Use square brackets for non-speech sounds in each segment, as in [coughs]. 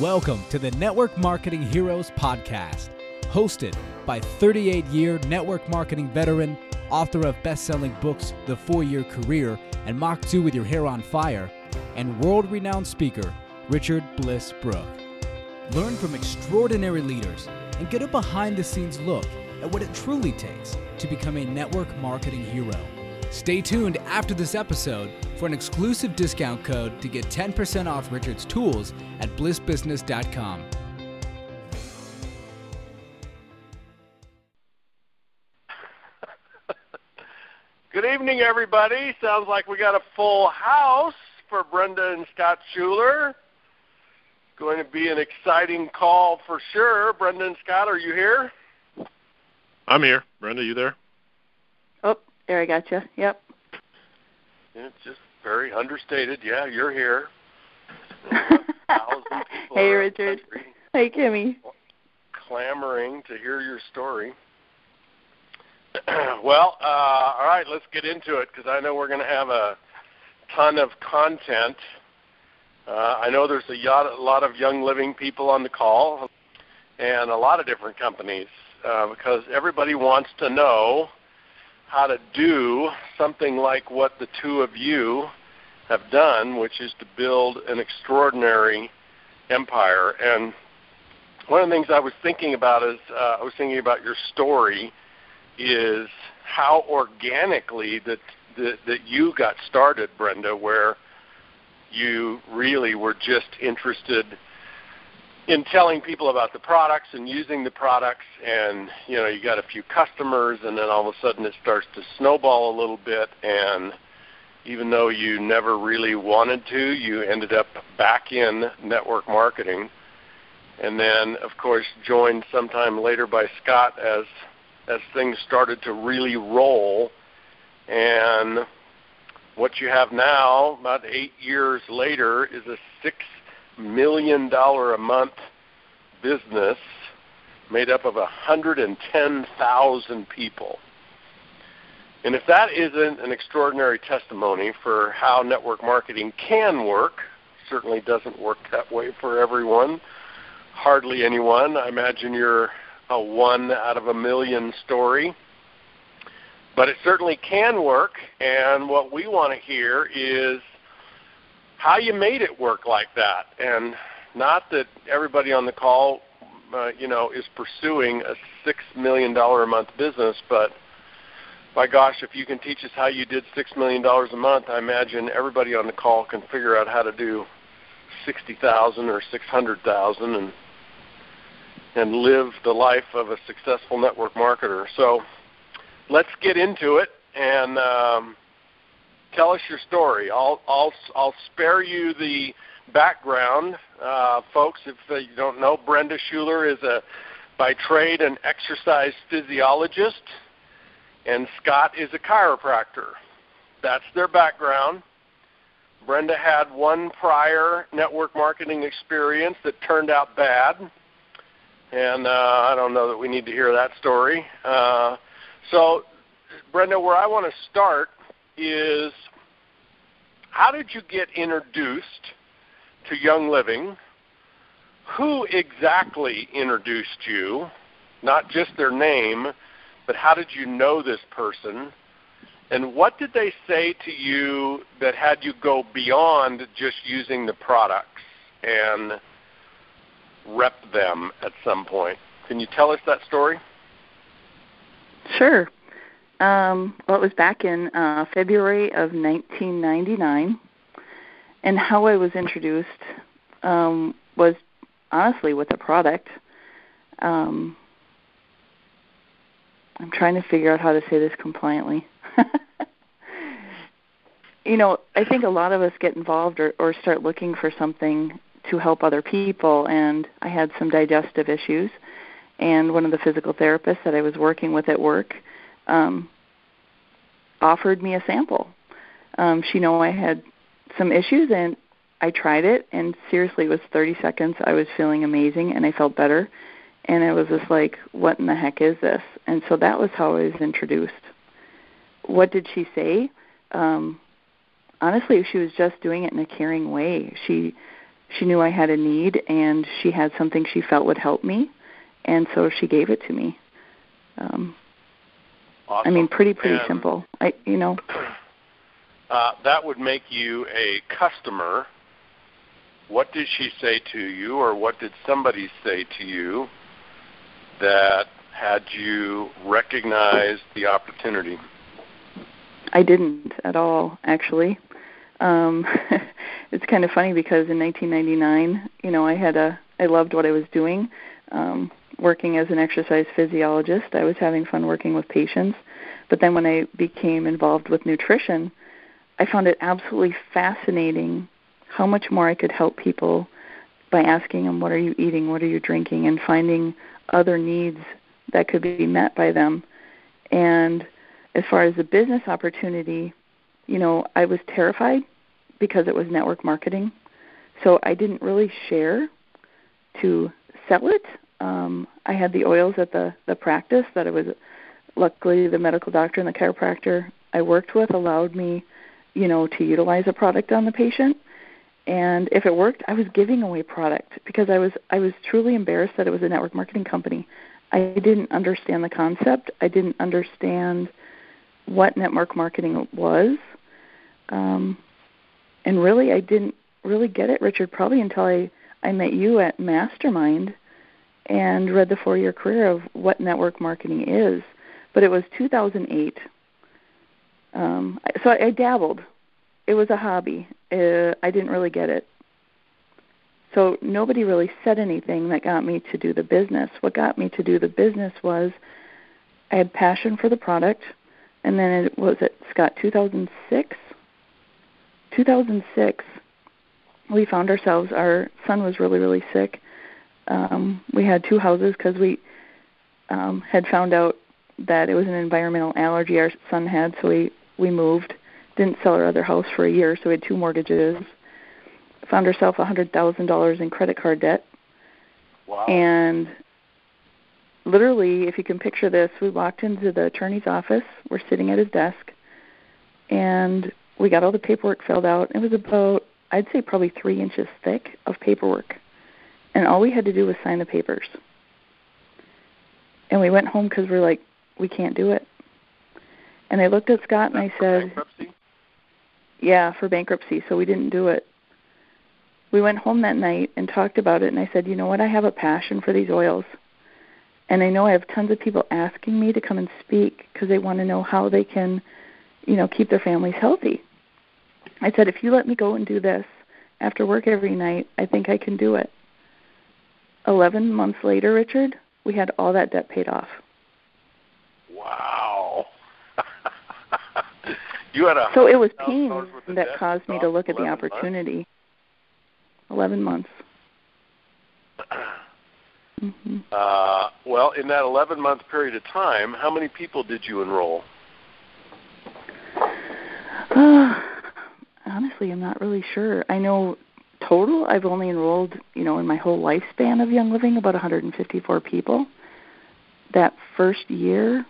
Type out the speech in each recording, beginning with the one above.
Welcome to the Network Marketing Heroes Podcast, hosted by 38 year network marketing veteran, author of best selling books The Four Year Career and Mach 2 with Your Hair on Fire, and world renowned speaker Richard Bliss Brooke. Learn from extraordinary leaders and get a behind the scenes look at what it truly takes to become a network marketing hero. Stay tuned after this episode for an exclusive discount code to get 10% off Richard's tools at blissbusiness.com. Good evening, everybody. Sounds like we got a full house for Brenda and Scott Schuler. Going to be an exciting call for sure. Brenda and Scott, are you here? I'm here. Brenda, you there? There I got you. Yep. It's just very understated. Yeah, you're here. [laughs] hey, Richard. Hey, Kimmy. Clamoring to hear your story. [clears throat] well, uh, all right, let's get into it because I know we're going to have a ton of content. Uh, I know there's a lot of young living people on the call and a lot of different companies uh, because everybody wants to know how to do something like what the two of you have done, which is to build an extraordinary empire. And one of the things I was thinking about is uh, I was thinking about your story is how organically that, that that you got started, Brenda, where you really were just interested in telling people about the products and using the products and you know you got a few customers and then all of a sudden it starts to snowball a little bit and even though you never really wanted to you ended up back in network marketing. And then of course joined sometime later by Scott as as things started to really roll. And what you have now about 8 years later is a 6 million dollar a month business made up of 110,000 people. And if that isn't an extraordinary testimony for how network marketing can work, certainly doesn't work that way for everyone, hardly anyone. I imagine you're a one out of a million story. But it certainly can work, and what we want to hear is how you made it work like that, and not that everybody on the call, uh, you know, is pursuing a six million dollar a month business, but my gosh, if you can teach us how you did six million dollars a month, I imagine everybody on the call can figure out how to do sixty thousand or six hundred thousand, and and live the life of a successful network marketer. So let's get into it and. Um, tell us your story. I'll I'll I'll spare you the background, uh, folks. If you don't know, Brenda Schuler is a by trade an exercise physiologist, and Scott is a chiropractor. That's their background. Brenda had one prior network marketing experience that turned out bad, and uh, I don't know that we need to hear that story. Uh, so, Brenda, where I want to start is how did you get introduced to Young Living? Who exactly introduced you? Not just their name, but how did you know this person? And what did they say to you that had you go beyond just using the products and rep them at some point? Can you tell us that story? Sure. Um, well, it was back in uh, February of 1999, and how I was introduced um, was honestly with a product. Um, I'm trying to figure out how to say this compliantly. [laughs] you know, I think a lot of us get involved or, or start looking for something to help other people, and I had some digestive issues, and one of the physical therapists that I was working with at work um, offered me a sample. Um, she knew I had some issues, and I tried it, and seriously, it was 30 seconds. I was feeling amazing, and I felt better. And it was just like, what in the heck is this? And so that was how I was introduced. What did she say? Um, honestly, she was just doing it in a caring way. She she knew I had a need and she had something she felt would help me, and so she gave it to me. Um, awesome. I mean, pretty pretty and, simple. I you know. [clears throat] Uh, that would make you a customer. What did she say to you, or what did somebody say to you that had you recognize the opportunity? I didn't at all, actually. Um, [laughs] it's kind of funny because in 1999, you know, I had a I loved what I was doing, um, working as an exercise physiologist. I was having fun working with patients, but then when I became involved with nutrition, I found it absolutely fascinating how much more I could help people by asking them, "What are you eating? What are you drinking?" and finding other needs that could be met by them. And as far as the business opportunity, you know, I was terrified because it was network marketing. So I didn't really share to sell it. Um, I had the oils at the, the practice that I was luckily the medical doctor and the chiropractor I worked with allowed me, you know, to utilize a product on the patient. And if it worked, I was giving away product because I was I was truly embarrassed that it was a network marketing company. I didn't understand the concept. I didn't understand what network marketing was. Um, and really, I didn't really get it, Richard, probably until I, I met you at Mastermind and read the four year career of what network marketing is. But it was 2008. Um, so I, I dabbled. It was a hobby. Uh, I didn't really get it. So nobody really said anything that got me to do the business. What got me to do the business was I had passion for the product, and then it was it Scott 2006. 2006, we found ourselves. Our son was really really sick. Um, we had two houses because we um, had found out that it was an environmental allergy our son had, so we we moved. Didn't sell our other house for a year, so we had two mortgages found herself a hundred thousand dollars in credit card debt. Wow. And literally, if you can picture this, we walked into the attorney's office. We're sitting at his desk, and we got all the paperwork filled out. It was about, I'd say, probably three inches thick of paperwork, and all we had to do was sign the papers. And we went home because we're like, we can't do it. And I looked at Scott and I said, bankruptcy? "Yeah, for bankruptcy." So we didn't do it we went home that night and talked about it and I said, "You know what? I have a passion for these oils." And I know I have tons of people asking me to come and speak because they want to know how they can, you know, keep their families healthy. I said, "If you let me go and do this after work every night, I think I can do it." 11 months later, Richard, we had all that debt paid off. Wow. [laughs] you had a So it was pain that caused me to look at the opportunity. Months? 11 months. [clears throat] Mm-hmm. Uh, well, in that 11 month period of time, how many people did you enroll? Uh, [sighs] honestly, I'm not really sure. I know total, I've only enrolled, you know, in my whole lifespan of Young Living, about 154 people. That first year,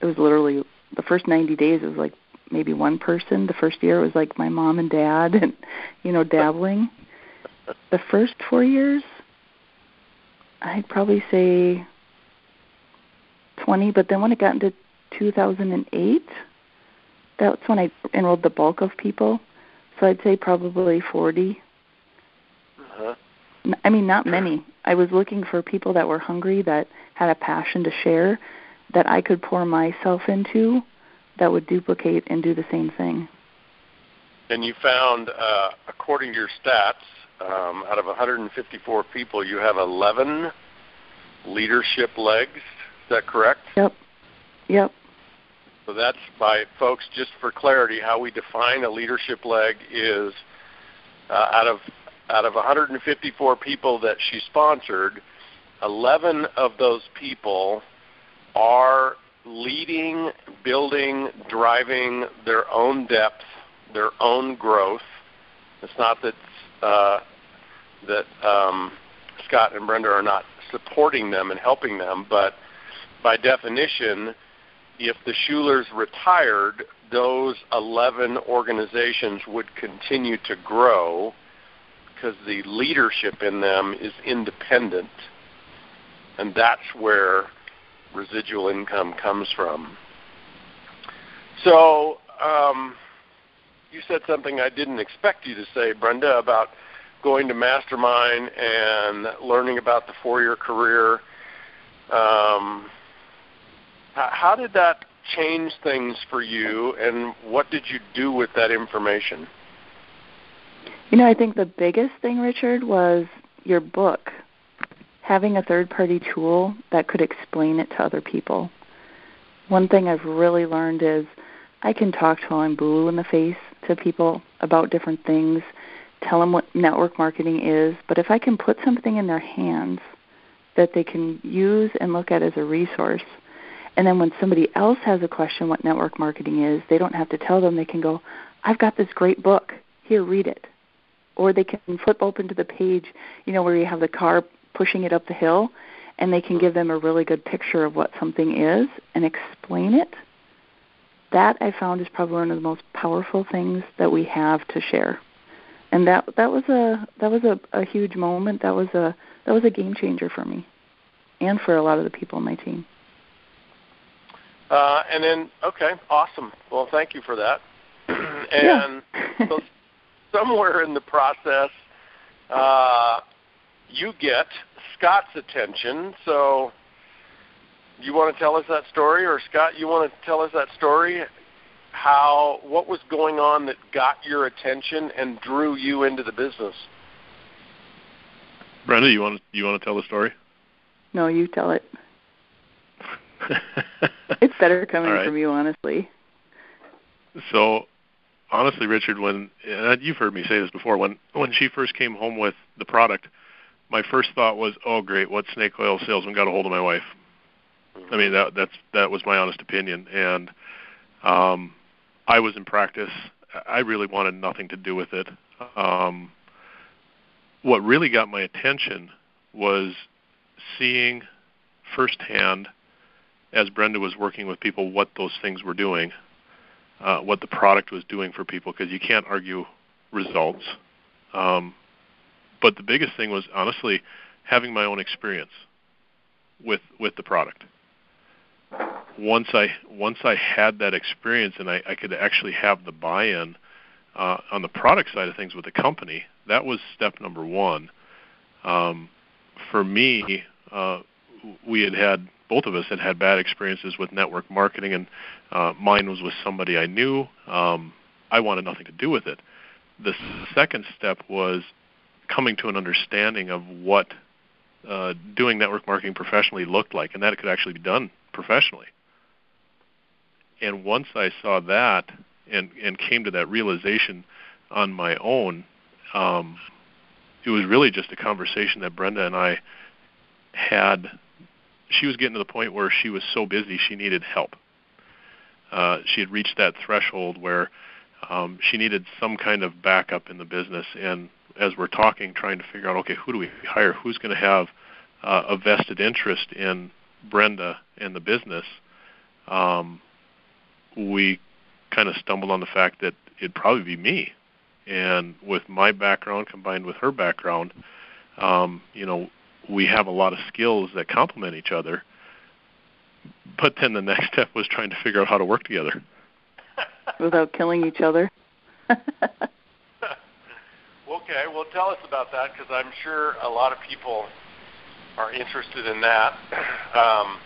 it was literally the first 90 days. It was like maybe one person. The first year, it was like my mom and dad, [laughs] and you know, dabbling the first four years, I'd probably say 20, but then when it got into 2008, that's when I enrolled the bulk of people. So I'd say probably 40. I mean, not many. I was looking for people that were hungry, that had a passion to share, that I could pour myself into, that would duplicate and do the same thing. And you found, uh, according to your stats, um, out of 154 people, you have 11 leadership legs. Is that correct? Yep. Yep. So that's by folks. Just for clarity, how we define a leadership leg is uh, out of out of 154 people that she sponsored, 11 of those people are leading, building, driving their own depth, their own growth. It's not that uh, that um, Scott and Brenda are not supporting them and helping them, but by definition, if the Schulers retired, those 11 organizations would continue to grow because the leadership in them is independent, and that's where residual income comes from. So, um, you said something I didn't expect you to say, Brenda, about going to Mastermind and learning about the four-year career. Um, how did that change things for you, and what did you do with that information? You know, I think the biggest thing, Richard, was your book. Having a third party tool that could explain it to other people. One thing I've really learned is I can talk till I'm blue in the face to people about different things, tell them what network marketing is, but if I can put something in their hands that they can use and look at as a resource, and then when somebody else has a question what network marketing is, they don't have to tell them. They can go, I've got this great book. Here, read it. Or they can flip open to the page, you know, where you have the car pushing it up the hill, and they can give them a really good picture of what something is and explain it. That I found is probably one of the most powerful things that we have to share. And that that was a that was a, a huge moment. That was a that was a game changer for me and for a lot of the people on my team. Uh, and then, okay, awesome. Well, thank you for that. [clears throat] and yeah. so somewhere in the process, uh, you get Scott's attention. So, you want to tell us that story, or Scott, you want to tell us that story? How what was going on that got your attention and drew you into the business? Brenda, you want to, you want to tell the story? No, you tell it. [laughs] it's better coming right. from you, honestly. So, honestly, Richard, when and you've heard me say this before, when when she first came home with the product, my first thought was, "Oh, great! What snake oil salesman got a hold of my wife?" I mean, that that's that was my honest opinion, and um, I was in practice. I really wanted nothing to do with it. Um, what really got my attention was seeing firsthand as Brenda was working with people what those things were doing, uh, what the product was doing for people, because you can't argue results. Um, but the biggest thing was honestly having my own experience with with the product. Once I once I had that experience and I, I could actually have the buy-in uh, on the product side of things with the company, that was step number one. Um, for me, uh, we had had both of us had had bad experiences with network marketing, and uh, mine was with somebody I knew. Um, I wanted nothing to do with it. The second step was coming to an understanding of what uh, doing network marketing professionally looked like, and that it could actually be done professionally. And once I saw that and and came to that realization on my own, um, it was really just a conversation that Brenda and I had she was getting to the point where she was so busy she needed help. Uh, she had reached that threshold where um, she needed some kind of backup in the business. And as we're talking, trying to figure out, okay, who do we hire? Who's going to have uh, a vested interest in Brenda and the business? Um, we kind of stumbled on the fact that it'd probably be me. And with my background combined with her background, um, you know, we have a lot of skills that complement each other. But then the next [laughs] step was trying to figure out how to work together without killing each other. [laughs] okay, well, tell us about that because I'm sure a lot of people are interested in that. [clears throat] Um,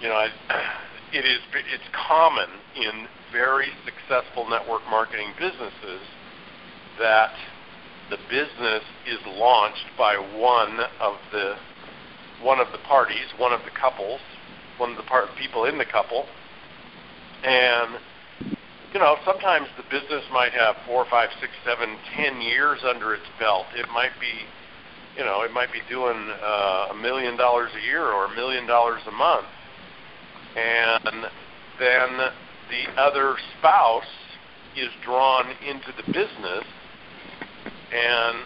you know, I, [clears throat] it is it's common in very successful network marketing businesses that the business is launched by one of the one of the parties, one of the couples, one of the part people in the couple, and you know sometimes the business might have four, five, six, seven, ten years under its belt. It might be, you know, it might be doing uh, a million dollars a year or a million dollars a month, and then the other spouse is drawn into the business and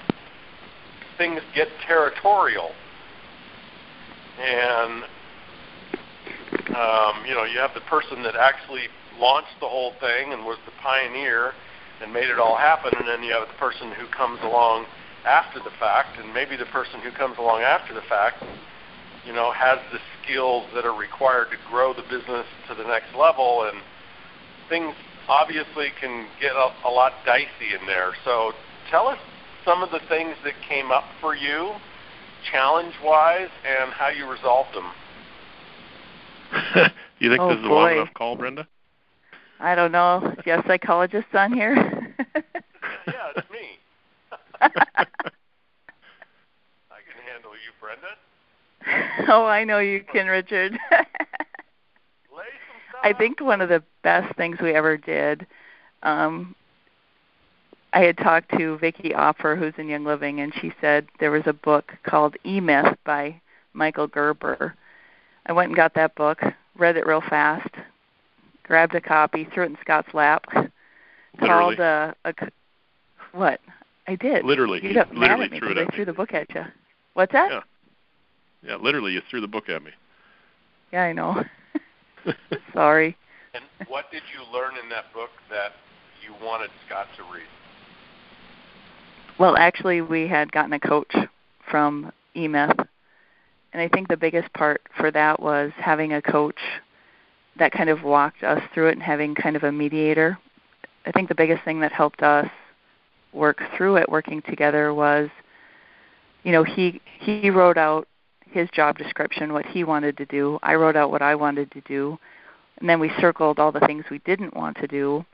things get territorial. And um, you know, you have the person that actually launched the whole thing and was the pioneer, and made it all happen, and then you have the person who comes along after the fact, and maybe the person who comes along after the fact, you know, has the skills that are required to grow the business to the next level, and things obviously can get a, a lot dicey in there. So tell us some of the things that came up for you, challenge-wise, and how you resolved them. [laughs] you think oh, this is boy. a long enough call, Brenda? I don't know. Do you have psychologists on here? yeah, [laughs] it's me. [laughs] I can handle you, Brenda. oh, I know you can, Richard. Lay some stuff I think one of the best things we ever did. Um, I had talked to Vicki Opfer, who's in Young Living, and she said there was a book called E Myth by Michael Gerber. I went and got that book, read it real fast, grabbed a copy, threw it in Scott's lap, Literally. called uh, a what? I did. Literally, You you got mad literally at me threw it 'cause at I threw the book at you. What's that? Yeah. Yeah, literally, you threw the book at me. Yeah, I know. [laughs] Sorry. And what did you learn in that book that you wanted Scott to read? Well, actually, we had gotten a coach from eMyth, and I think the biggest part for that was having a coach that kind of walked us through it and having kind of a mediator. I think the biggest thing that helped us work through it, working together, was, you know, he he wrote out his job description, what he wanted to do. I wrote out what I wanted to do, and then we circled all the things we didn't want to do,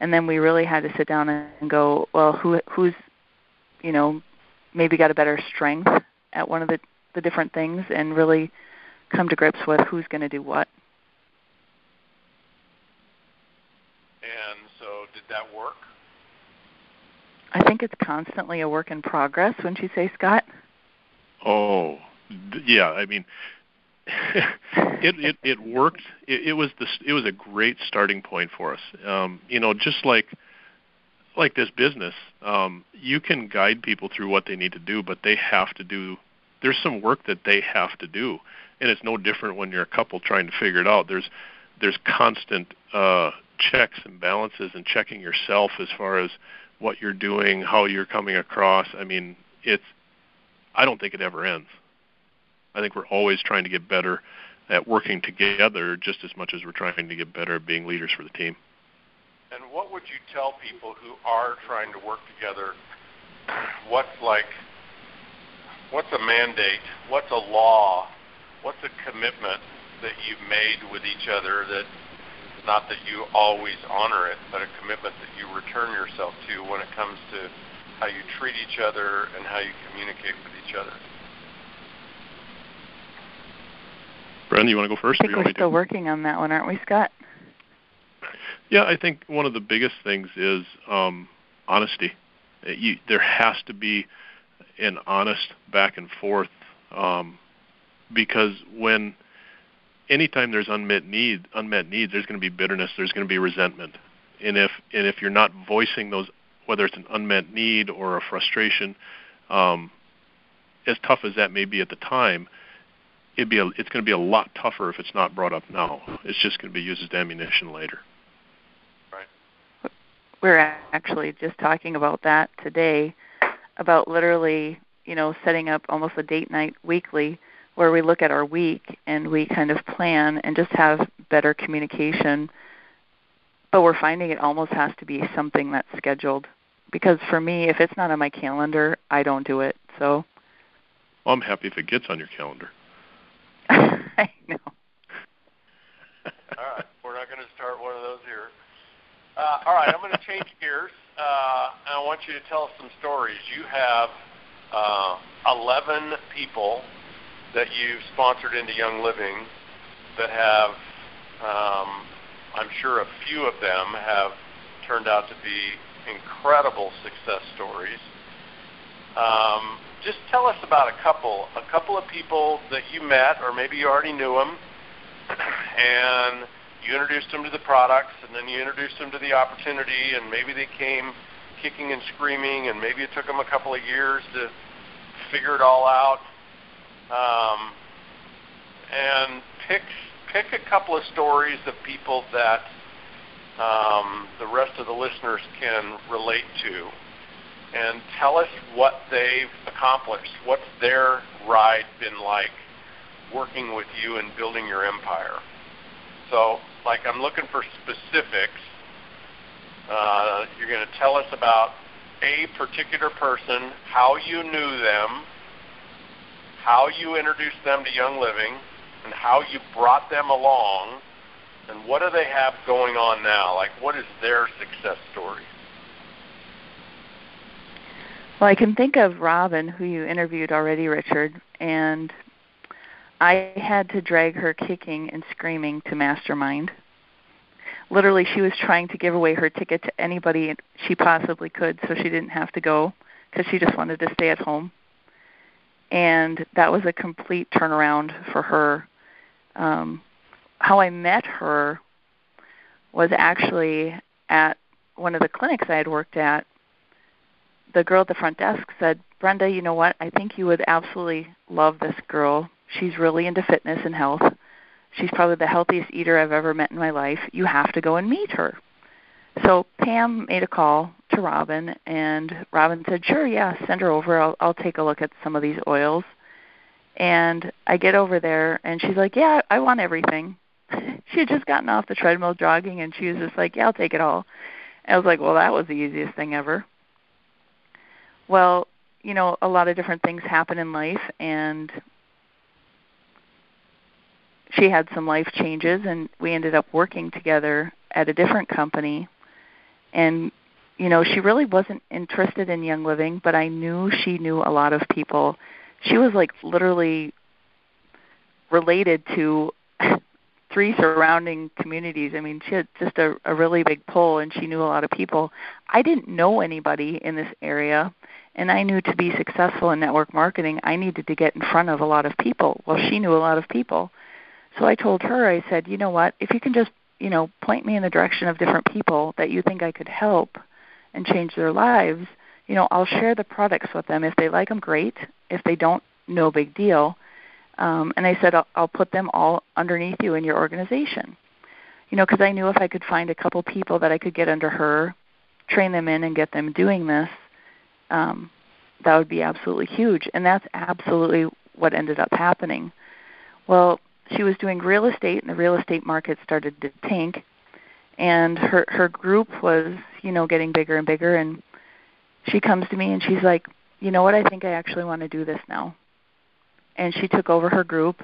and then we really had to sit down and go, well, who who's you know, maybe got a better strength at one of the, the different things and really come to grips with who's going to do what. And so, did that work? I think it's constantly a work in progress, wouldn't you say, Scott? Oh, d- yeah. I mean, [laughs] it it it worked. It, it was the it was a great starting point for us. Um, you know, just like like this business, um, you can guide people through what they need to do, but they have to do. There's some work that they have to do, and it's no different when you're a couple trying to figure it out. There's there's constant uh, checks and balances and checking yourself as far as what you're doing, how you're coming across. I mean, it's. I don't think it ever ends. I think we're always trying to get better at working together just as much as we're trying to get better at being leaders for the team. And what would you tell people who are trying to work together? [clears throat] What's like, what's a mandate? What's a law? What's a commitment that you've made with each other that, not that you always honor it, but a commitment that you return yourself to when it comes to how you treat each other and how you communicate with each other? Brendan, you want to go first? I or think you we're want to? still working on that one, aren't we, Scott? Yeah, I think one of the biggest things is um, honesty. Uh, You, there has to be an honest back and forth um, because when anytime there's unmet need, unmet needs, there's going to be bitterness, there's going to be resentment, and if and if you're not voicing those, whether it's an unmet need or a frustration, um, as tough as that may be at the time, it'd be a, it's going to be a lot tougher if it's not brought up now. It's just going to be used as ammunition later. We're actually just talking about that today, about literally, you know, setting up almost a date night weekly where we look at our week and we kind of plan and just have better communication. But we're finding it almost has to be something that's scheduled because for me, if it's not on my calendar, I don't do it. So Well, I'm happy if it gets on your calendar. [laughs] I know. All right, we're not going to start one of those here. Uh, all right, I'm going to change gears. Uh, I want you to tell us some stories. You have uh, 11 people that you've sponsored into Young Living that have, um, I'm sure a few of them have turned out to be incredible success stories. Um, just tell us about a couple, a couple of people that you met, or maybe you already knew them, [clears throat] and you introduced them to the products, and then you introduced them to the opportunity, and maybe they came kicking and screaming, and maybe it took them a couple of years to figure it all out. Um, and pick pick a couple of stories of people that um, the rest of the listeners can relate to and tell us what they've accomplished. What's their ride been like working with you and building your empire? So, like, I'm looking for specifics. Uh, you're going to tell us about a particular person, how you knew them, how you introduced them to Young Living, and how you brought them along, and what do they have going on now? Like, what is their success story? Well, I can think of Robin, who you interviewed already, Richard, and I had to drag her kicking and screaming to Mastermind. Literally, she was trying to give away her ticket to anybody she possibly could so she didn't have to go because she just wanted to stay at home. And that was a complete turnaround for her. Um, how I met her was actually at one of the clinics I had worked at the girl at the front desk said, Brenda, you know what? I think you would absolutely love this girl. She's really into fitness and health. She's probably the healthiest eater I've ever met in my life. You have to go and meet her. So Pam made a call to Robin, and Robin said, "Sure, yeah, send her over. I'll, I'll take a look at some of these oils." And I get over there, and she's like, "Yeah, I want everything." [laughs] she had just gotten off the treadmill jogging, and she was just like, "Yeah, I'll take it all." And I was like, "Well, that was the easiest thing ever." Well, you know, a lot of different things happen in life and she had some life changes and we ended up working together at a different company and you know she really wasn't interested in young living but i knew she knew a lot of people she was like literally related to [laughs] three surrounding communities i mean she had just a, a really big pull and she knew a lot of people i didn't know anybody in this area and I knew to be successful in network marketing, I needed to get in front of a lot of people. Well, she knew a lot of people. So I told her, I said, you know what, if you can just, you know, point me in the direction of different people that you think I could help and change their lives, you know, I'll share the products with them. If they like them, great. If they don't, no big deal. Um, and I said, I'll, I'll put them all underneath you in your organization. You know, because I knew if I could find a couple people that I could get under her, train them in and get them doing this, um, that would be absolutely huge. And that's absolutely what ended up happening. Well, she was doing real estate, and the real estate market started to tank. And her her group was, you know, getting bigger and bigger. And she comes to me and she's like, you know what? I think I actually want to do this now. And she took over her group.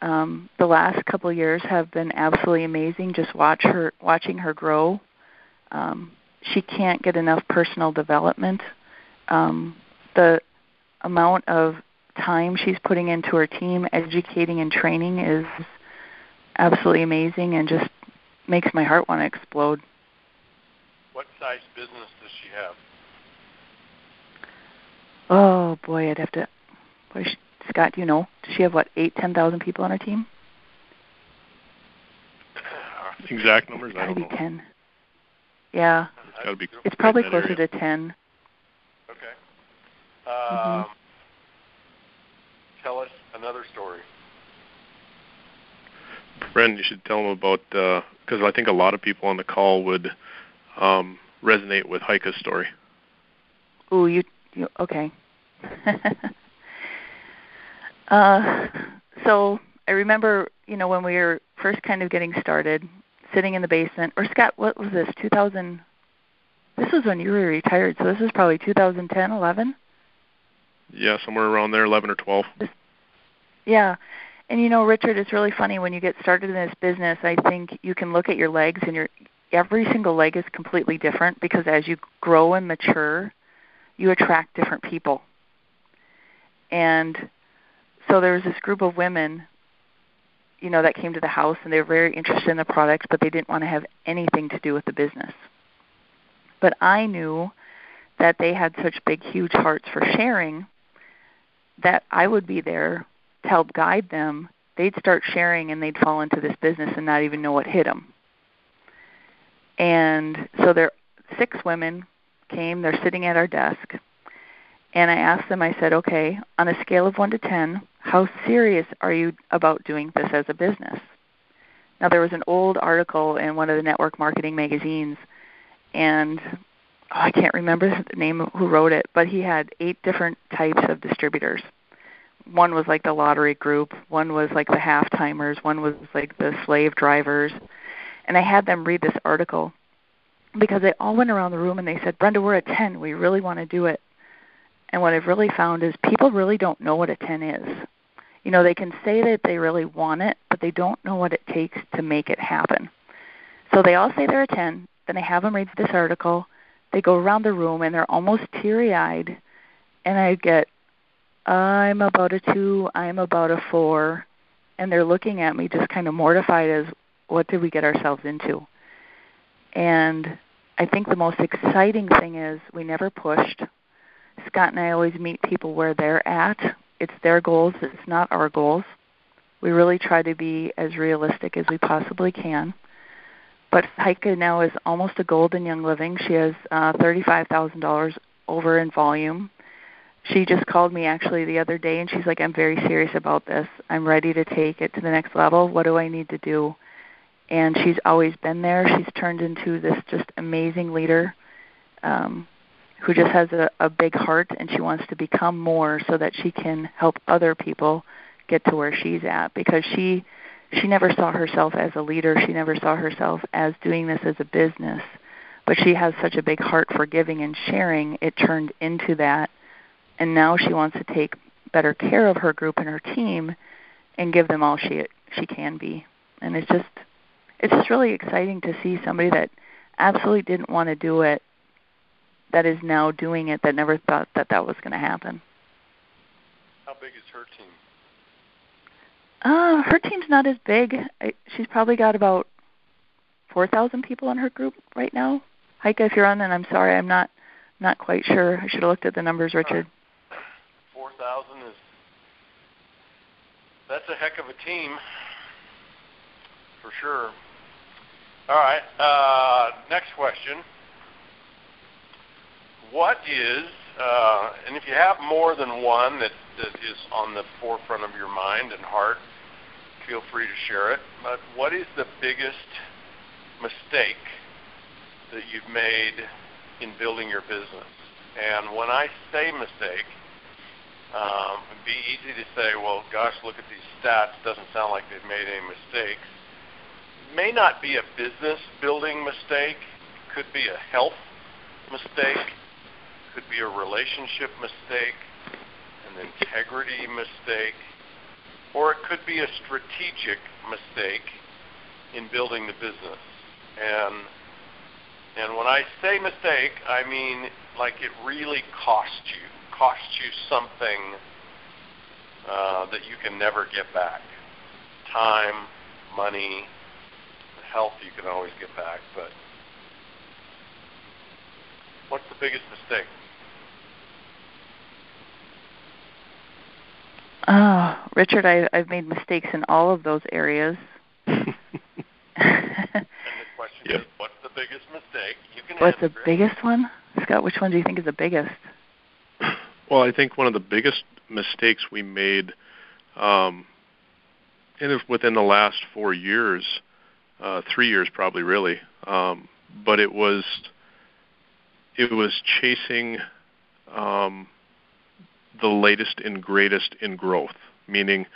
Um, the last couple of years have been absolutely amazing. Just watch her, watching her grow. Um, she can't get enough personal development. Um, the amount of time she's putting into her team, educating and training, is absolutely amazing and just makes my heart want to explode. What size business does she have? Oh boy, I'd have to. Boy, Scott, do you know? Does she have what eight, ten thousand people on her team? [sighs] Exact numbers, I don't be know. ten. Yeah. It's got to be. It's probably closer area. to ten. Okay. Mhm. Um, Tell us another story. Bren, you should tell them about because I think a lot of people on the call would um, resonate with Heike's story. Ooh, you, you okay? [laughs] uh, so I remember, you know, when we were first kind of getting started, sitting in the basement. Or Scott, what was this? 2000. This was when you were retired, so this is probably 2010, 11. Yeah, somewhere around there, 11 or 12. Yeah. And you know, Richard, it's really funny when you get started in this business. I think you can look at your legs, and your every single leg is completely different because as you grow and mature, you attract different people. And so there was this group of women, you know, that came to the house, and they were very interested in the product, but they didn't want to have anything to do with the business. But I knew that they had such big, huge hearts for sharing that I would be there to help guide them, they'd start sharing and they'd fall into this business and not even know what hit them. And so there, six women came. They're sitting at our desk, and I asked them. I said, "Okay, on a scale of one to ten, how serious are you about doing this as a business?" Now there was an old article in one of the network marketing magazines, and oh, I can't remember the name of who wrote it, but he had eight different types of distributors. One was like the lottery group, one was like the half timers, one was like the slave drivers, and I had them read this article because they all went around the room and they said, "Brenda, we're a 10. We really want to do it." And what I've really found is people really don't know what a 10 is. You know, they can say that they really want it, but they don't know what it takes to make it happen. So they all say they're a 10, then I have them read this article. They go around the room and they're almost teary eyed, and I get, I'm about a 2, I'm about a 4, and they're looking at me just kind of mortified as, what did we get ourselves into? And I think the most exciting thing is we never pushed. Scott and I always meet people where they're at. It's their goals, it's not our goals. We really try to be as realistic as we possibly can. But Heike now is almost a golden young living. She has uh, $35,000 over in volume. She just called me actually the other day and she's like, I'm very serious about this. I'm ready to take it to the next level. What do I need to do? And she's always been there. She's turned into this just amazing leader. Um, who just has a, a big heart and she wants to become more so that she can help other people get to where she's at because she she never saw herself as a leader she never saw herself as doing this as a business but she has such a big heart for giving and sharing it turned into that and now she wants to take better care of her group and her team and give them all she she can be and it's just it's just really exciting to see somebody that absolutely didn't want to do it that is now doing it that never thought that that was going to happen. How big is her team? Uh, her team's not as big. I, she's probably got about 4,000 people on her group right now. Heike, if you're on, then I'm sorry, I'm not not quite sure. I should have looked at the numbers, Richard. 4,000 is that's a heck of a team for sure. All right. Uh, next question what is, uh, and if you have more than one that, that is on the forefront of your mind and heart, feel free to share it. But what is the biggest mistake that you've made in building your business? And when I say mistake, um, it'd be easy to say, well, gosh, look at these stats. Doesn't sound like they've made any mistakes. May not be a business building mistake. Could be a health mistake could be a relationship mistake, an integrity mistake, or it could be a strategic mistake in building the business. And and when I say mistake, I mean like it really cost you, cost you something uh, that you can never get back. Time, money, health you can always get back, but what's the biggest mistake? Oh, Richard, I, I've made mistakes in all of those areas. [laughs] [laughs] and the question yep. is, what's the biggest mistake you can What's the biggest one? Scott, which one do you think is the biggest? Well, I think one of the biggest mistakes we made um, in, within the last four years, uh, three years probably really, um, but it was it was chasing um, the latest and greatest in growth, meaning,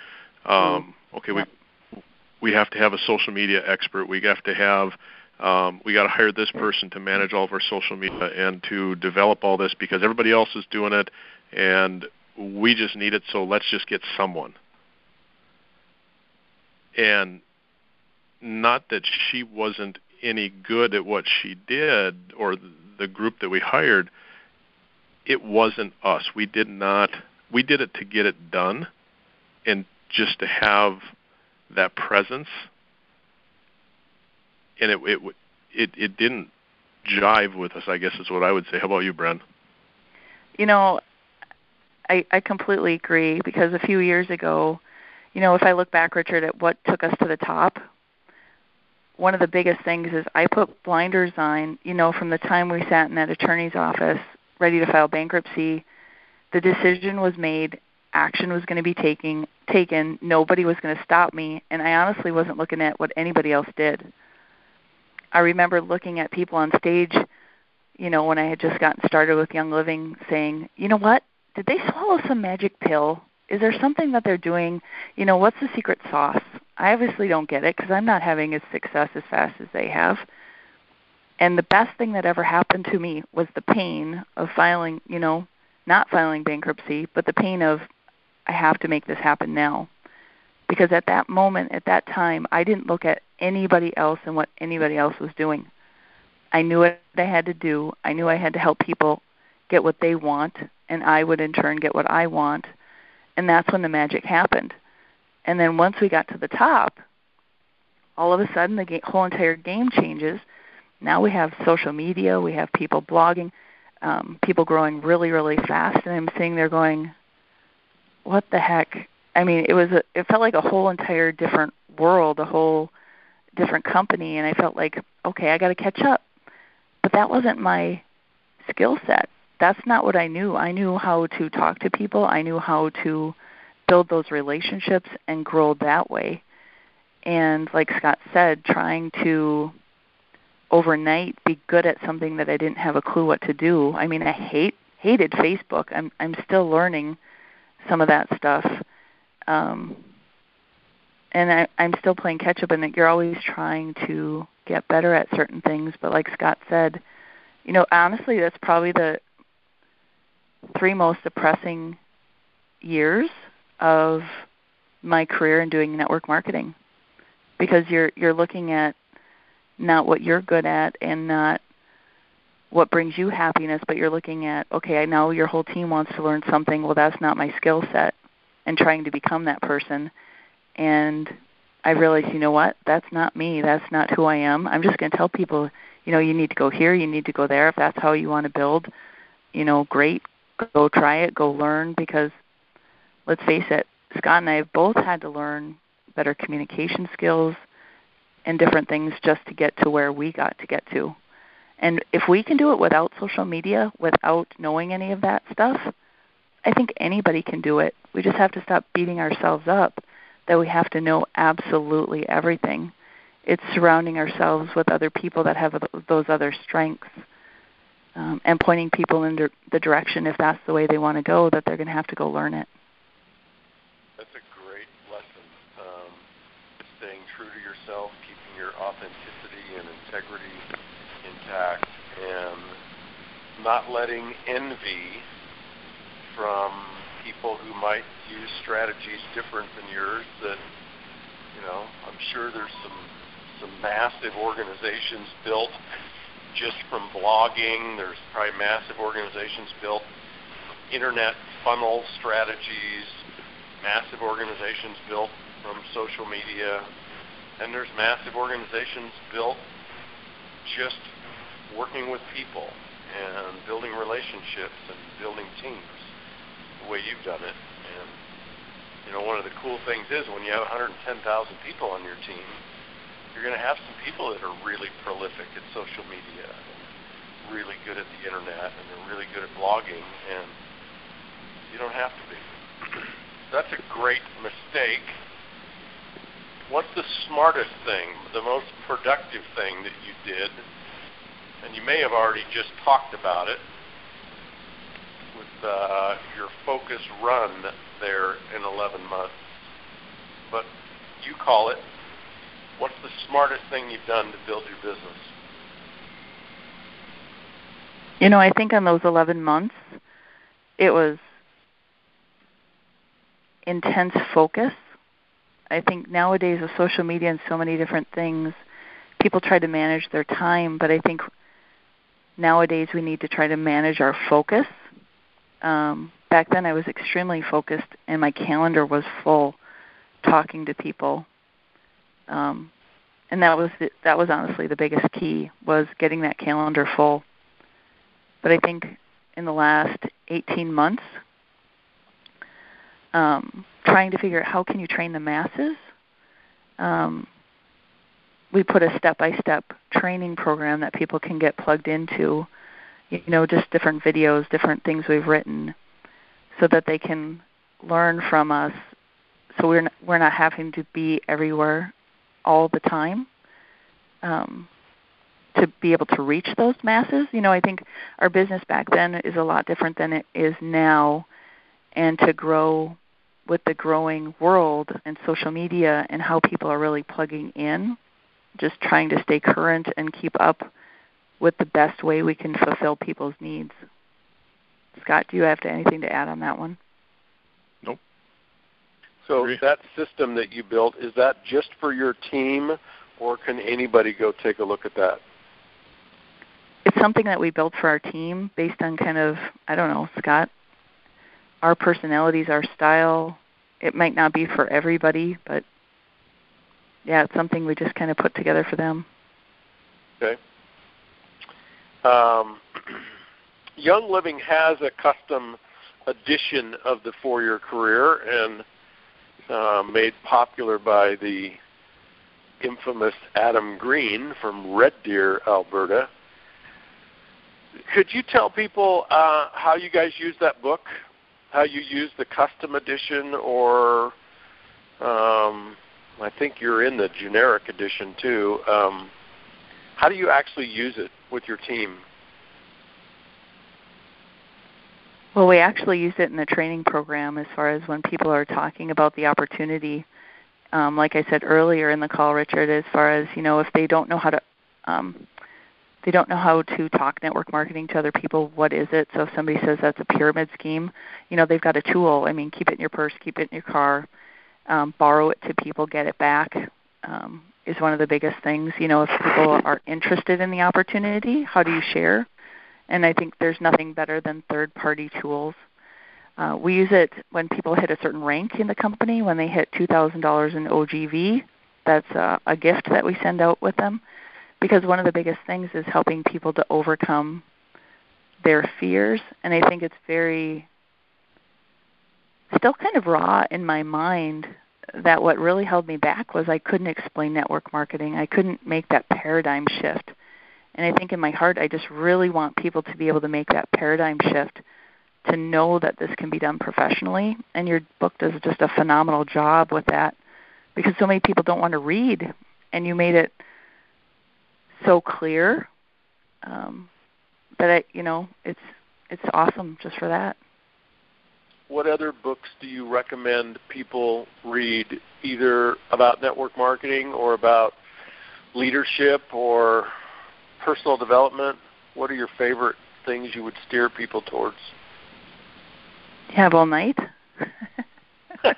um, hmm. okay, we we have to have a social media expert. We have to have um, we got to hire this person to manage all of our social media and to develop all this because everybody else is doing it, and we just need it. So let's just get someone. And not that she wasn't any good at what she did or the group that we hired, it wasn't us. We did not. We did it to get it done, and just to have that presence. And it it it, it didn't jive with us. I guess is what I would say. How about you, Bren? You know, I I completely agree because a few years ago, you know, if I look back, Richard, at what took us to the top, one of the biggest things is I put blinders on, you know, from the time we sat in that attorney's office ready to file bankruptcy, the decision was made action was going to be taking taken. Nobody was going to stop me, and I honestly wasn't looking at what anybody else did. I remember looking at people on stage, you know, when I had just gotten started with Young Living, saying, "You know what? Did they swallow some magic pill? Is there something that they're doing? You know, what's the secret sauce?" I obviously don't get it because I'm not having as success as fast as they have. And the best thing that ever happened to me was the pain of filing, you know, not filing bankruptcy, but the pain of I have to make this happen now. Because at that moment, at that time, I didn't look at anybody else and what anybody else was doing. I knew what I had to do. I knew I had to help people get what they want, and I would in turn get what I want. And that's when the magic happened. And then once we got to the top, all of a sudden the whole entire game changes. Now we have social media, we have people blogging, um, people growing really, really fast, and I'm sitting there going, "What the heck?" I mean, it was a, it felt like a whole entire different world, a whole different company, and I felt like, okay, I got to catch up. But that wasn't my skill set. That's not what I knew. I knew how to talk to people. I knew how to build those relationships and grow that way. And like Scott said, trying to overnight be good at something that I didn't have a clue what to do. I mean, I hate hated Facebook. I'm I'm still learning some of that stuff. Um and I I'm still playing catch up and you're always trying to get better at certain things, but like Scott said, you know, honestly that's probably the three most depressing years of my career in doing network marketing because you're you're looking at not what you're good at and not what brings you happiness, but you're looking at okay, I know your whole team wants to learn something. Well, that's not my skill set, and trying to become that person. And I realized, you know what? That's not me. That's not who I am. I'm just going to tell people, you know, you need to go here, you need to go there. If that's how you want to build, you know, great. Go try it. Go learn because let's face it, Scott and I have both had to learn better communication skills and different things just to get to where we got to get to. And if we can do it without social media, without knowing any of that stuff, I think anybody can do it. We just have to stop beating ourselves up that we have to know absolutely everything. It's surrounding ourselves with other people that have those other strengths um, and pointing people in the direction, if that's the way they want to go, that they're going to have to go learn it. That's a great lesson. Um staying true to yourself, keeping your authenticity and integrity intact and not letting envy from people who might use strategies different than yours that you know i'm sure there's some some massive organizations built just from blogging there's probably massive organizations built internet funnel strategies massive organizations built from social media and there's massive organizations built just working with people and building relationships and building teams the way you've done it. And you know, one of the cool things is when you have 110,000 people on your team, you're going to have some people that are really prolific at social media, and really good at the internet, and they're really good at blogging, and you don't have to be. [clears throat] That's a great mistake what's the smartest thing, the most productive thing that you did? And you may have already just talked about it with uh, your focus run there in 11 months. But you call it, what's the smartest thing you've done to build your business? You know, I think on those 11 months, it was intense focus I think nowadays with social media and so many different things, people try to manage their time, but I think nowadays we need to try to manage our focus. Um, back then, I was extremely focused, and my calendar was full, talking to people, um, and that was the, that was honestly the biggest key was getting that calendar full. But I think in the last 18 months, um, trying to figure out how can you train the masses. Um, we put a step-by-step training program that people can get plugged into. You know, just different videos, different things we've written, so that they can learn from us so we're not, we're not having to be everywhere all the time um, to be able to reach those masses. You know, I think our business back then is a lot different than it is now, and to grow with the growing world and social media and how people are really plugging in, just trying to stay current and keep up with the best way we can fulfill people's needs. Scott, do you have anything to add on that one? Nope. So Agree. that system that you built is that just for your team, or can anybody go take a look at that? It's something that we built for our team based on kind of I don't know, Scott, our personalities, our style. It might not be for everybody, but yeah, it's something we just kind of put together for them. Okay. Um, [clears throat] Young Living has a custom edition of the four-year career and uh, made popular by the infamous Adam Green from Red Deer, Alberta. Could you tell people uh, how you guys use that book? How you use the custom edition, or um, I think you're in the generic edition too. Um, how do you actually use it with your team? Well, we actually use it in the training program as far as when people are talking about the opportunity. Um, like I said earlier in the call, Richard, as far as you know, if they don't know how to, um, they don't know how to talk network marketing to other people. What is it? So if somebody says that's a pyramid scheme, you know they've got a tool. I mean, keep it in your purse, keep it in your car, um, borrow it to people, get it back. Um, is one of the biggest things. You know, if people are interested in the opportunity, how do you share? And I think there's nothing better than third party tools. Uh, we use it when people hit a certain rank in the company, when they hit $2,000 in OGV. That's a, a gift that we send out with them because one of the biggest things is helping people to overcome their fears. And I think it's very, still kind of raw in my mind that what really held me back was I couldn't explain network marketing. I couldn't make that paradigm shift. And I think in my heart, I just really want people to be able to make that paradigm shift to know that this can be done professionally. And your book does just a phenomenal job with that because so many people don't want to read, and you made it so clear um, that it, you know it's it's awesome just for that. What other books do you recommend people read, either about network marketing or about leadership or personal development? What are your favorite things you would steer people towards? You have all night. [laughs]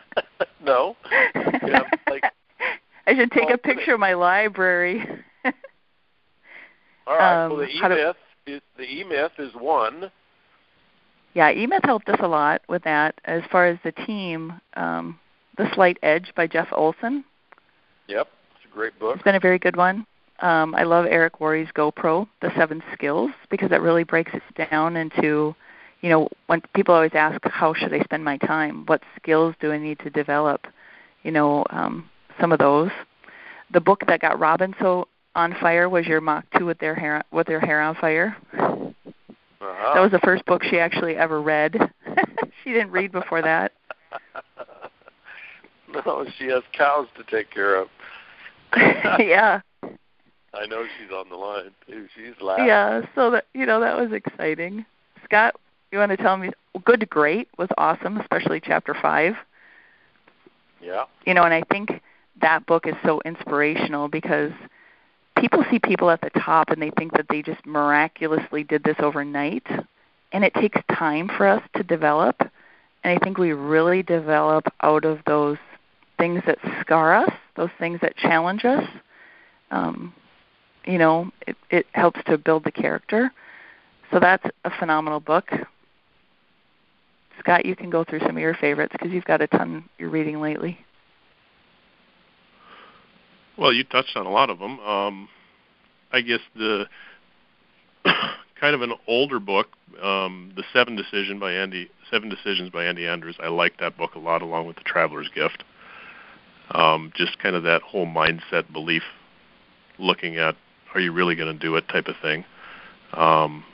no. Yeah, like, [laughs] I should take a picture of my library. [laughs] all right. Um, well, the E-Myth is the E-Myth is one. yeah, eMyth helped us a lot with that. As far as the team, um, The Slight Edge by Jeff Olson. Yep, it's a great book. It's been a very good one. Um, I love Eric Worre's GoPro, The Seven Skills, because it really breaks it down into, you know, when people always ask, how should I spend my time? What skills do I need to develop? You know, um, some of those. The book that got Robin so on fire was your Mach 2 with their hair with their hair on fire. Uh-huh. That was the first book she actually ever read. [laughs] she didn't read before that. [laughs] no, she has cows to take care of. [laughs] yeah. I know she's on the line too. She's laughing. Yeah, so that you know that was exciting. Scott, you want to tell me Good to Great was awesome, especially chapter 5. Yeah. You know, and I think that book is so inspirational because people see people at the top and they think that they just miraculously did this overnight, and it takes time for us to develop. And I think we really develop out of those things that scar us, those things that challenge us. Um, you know, it, it helps to build the character. So that's a phenomenal book. Scott, you can go through some of your favorites because you've got a ton you're reading lately. Well, you touched on a lot of them. Um, I guess the [coughs] kind of an older book, um, the Seven Decision by Andy Seven Decisions by Andy Andrews. I like that book a lot, along with the Traveler's Gift. Um, just kind of that whole mindset belief, looking at are you really going to do it type of thing. Um,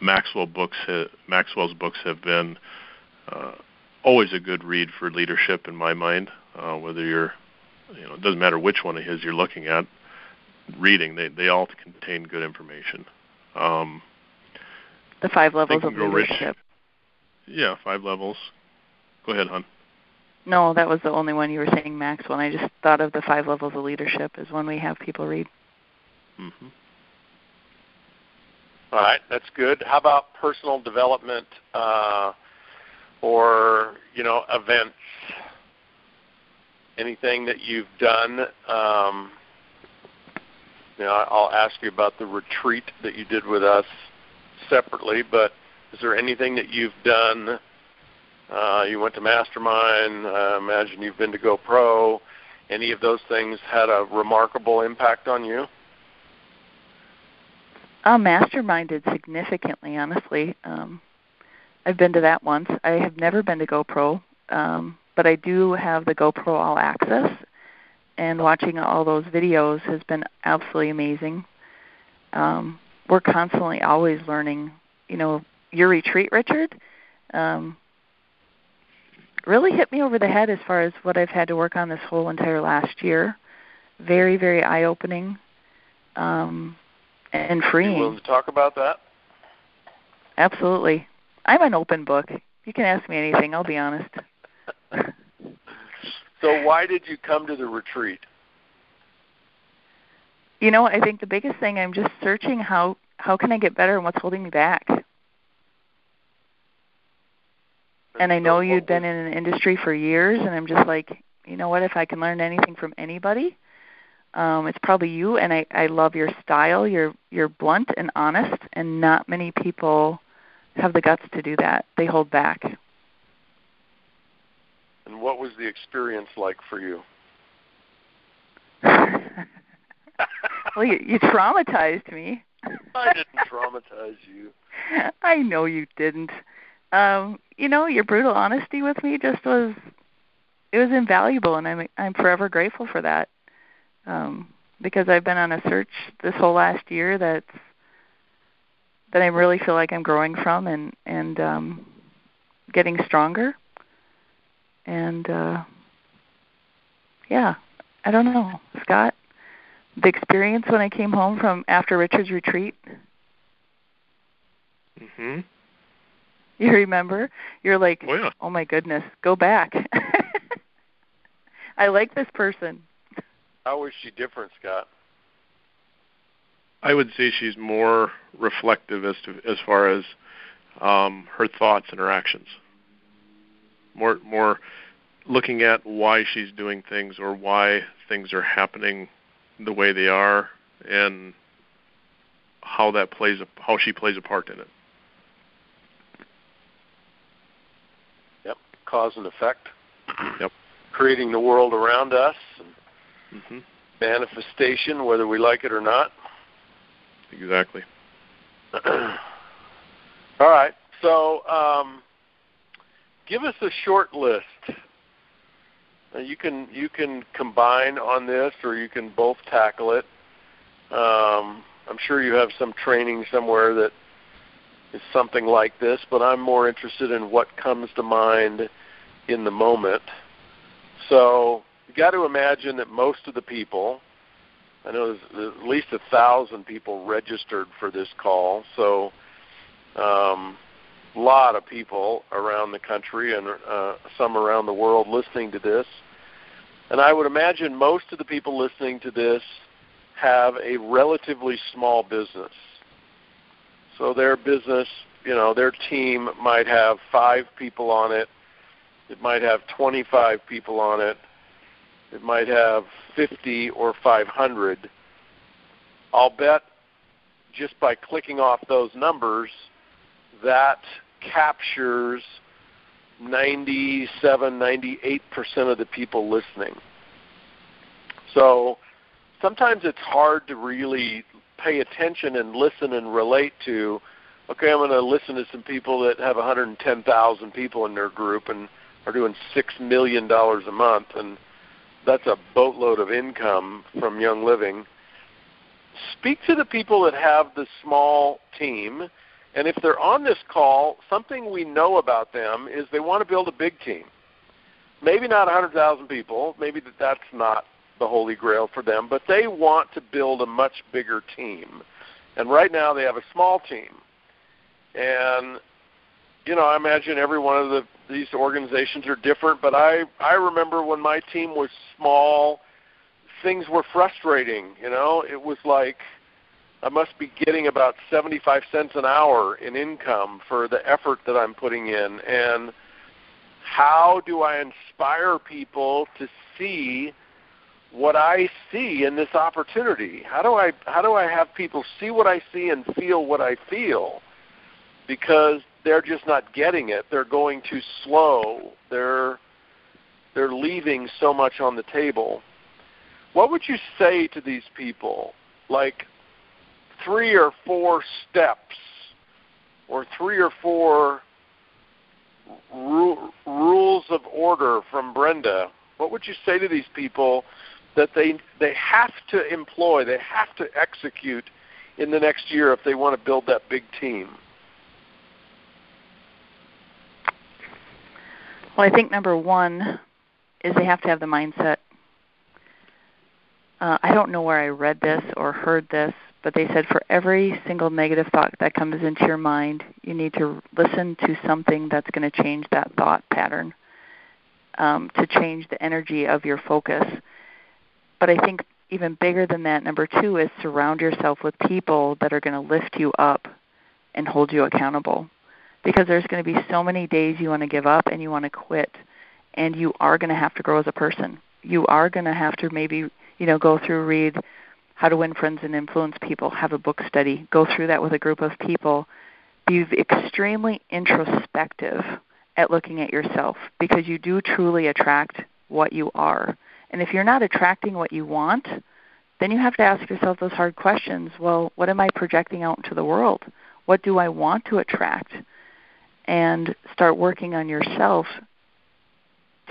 Maxwell books, ha- Maxwell's books have been uh, always a good read for leadership in my mind. Uh, whether you're, you know, it doesn't matter which one of his you're looking at. Reading, they they all contain good information. Um, the five levels of leadership. Yeah, five levels. Go ahead, hon. No, that was the only one you were saying, Maxwell. When I just thought of the five levels of leadership as one we have people read. Mm-hmm. All right, that's good. How about personal development uh, or you know events? Anything that you've done? Um, you know, I'll ask you about the retreat that you did with us separately, but is there anything that you've done? Uh, you went to Mastermind. I imagine you've been to GoPro. Any of those things had a remarkable impact on you? Uh, masterminded significantly, honestly. Um, I've been to that once. I have never been to GoPro, um, but I do have the GoPro All Access, and watching all those videos has been absolutely amazing. Um, we're constantly always learning. You know, your retreat, Richard, um, really hit me over the head as far as what I've had to work on this whole entire last year. Very, very eye opening. Um, and freeing. You willing to talk about that? Absolutely. I'm an open book. You can ask me anything. I'll be honest. [laughs] so why did you come to the retreat? You know, I think the biggest thing I'm just searching how how can I get better and what's holding me back. And I know you'd been in an industry for years and I'm just like, you know what, if I can learn anything from anybody, um, it's probably you, and I, I love your style. You're you're blunt and honest, and not many people have the guts to do that. They hold back. And what was the experience like for you? [laughs] well, you, you traumatized me. I didn't traumatize you. [laughs] I know you didn't. Um, you know, your brutal honesty with me just was it was invaluable and I'm I'm forever grateful for that um, because I've been on a search this whole last year that's that I really feel like I'm growing from and and um, getting stronger. And uh, yeah, I don't know, Scott. The experience when I came home from after Richard's retreat. Mhm. [laughs] You remember? You're like, oh, yeah. oh my goodness, go back. [laughs] I like this person. How is she different, Scott? I would say she's more reflective as to as far as um, her thoughts and her actions. More more looking at why she's doing things or why things are happening the way they are and how that plays a, how she plays a part in it. Yep, cause and effect. Yep. Creating the world around us and Mm-hmm. Manifestation, whether we like it or not. Exactly. [clears throat] All right. So, um, give us a short list. You can you can combine on this, or you can both tackle it. Um, I'm sure you have some training somewhere that is something like this, but I'm more interested in what comes to mind in the moment. So, got to imagine that most of the people, I know there's at least a thousand people registered for this call, so um, a lot of people around the country and uh, some around the world listening to this. And I would imagine most of the people listening to this have a relatively small business. So their business, you know, their team might have five people on it. It might have 25 people on it it might have 50 or 500. I'll bet just by clicking off those numbers, that captures 97, 98% of the people listening. So sometimes it's hard to really pay attention and listen and relate to, okay, I'm going to listen to some people that have 110,000 people in their group and are doing $6 million a month. And that's a boatload of income from Young Living. Speak to the people that have the small team And if they're on this call, something we know about them is they want to build a big team. Maybe not 100,000 people. Maybe that that's not the holy grail for them, but they want to build a much bigger team. And right now they have a small team. And you know, I imagine every one of the these organizations are different, but I I remember when my team was small, things were frustrating, you know? It was like I must be getting about 75 cents an hour in income for the effort that I'm putting in and how do I inspire people to see what I see in this opportunity? How do I how do I have people see what I see and feel what I feel? Because they're just not getting it. They're going too slow. They're they're leaving so much on the table. What would you say to these people? Like three or four steps or three or four ru- rules of order from Brenda, what would you say to these people that they they have to employ, they have to execute in the next year if they want to build that big team? Well, I think number one is they have to have the mindset. Uh, I don't know where I read this or heard this, but they said for every single negative thought that comes into your mind, you need to listen to something that's going to change that thought pattern, um, to change the energy of your focus. But I think even bigger than that, number two is surround yourself with people that are going to lift you up and hold you accountable. Because there's going to be so many days you want to give up and you want to quit, and you are going to have to grow as a person. You are going to have to maybe, you know, go through, read how to Win Friends and Influence People, have a book study, go through that with a group of people. Be extremely introspective at looking at yourself because you do truly attract what you are. And if you're not attracting what you want, then you have to ask yourself those hard questions. Well, what am I projecting out into the world? What do I want to attract? And start working on yourself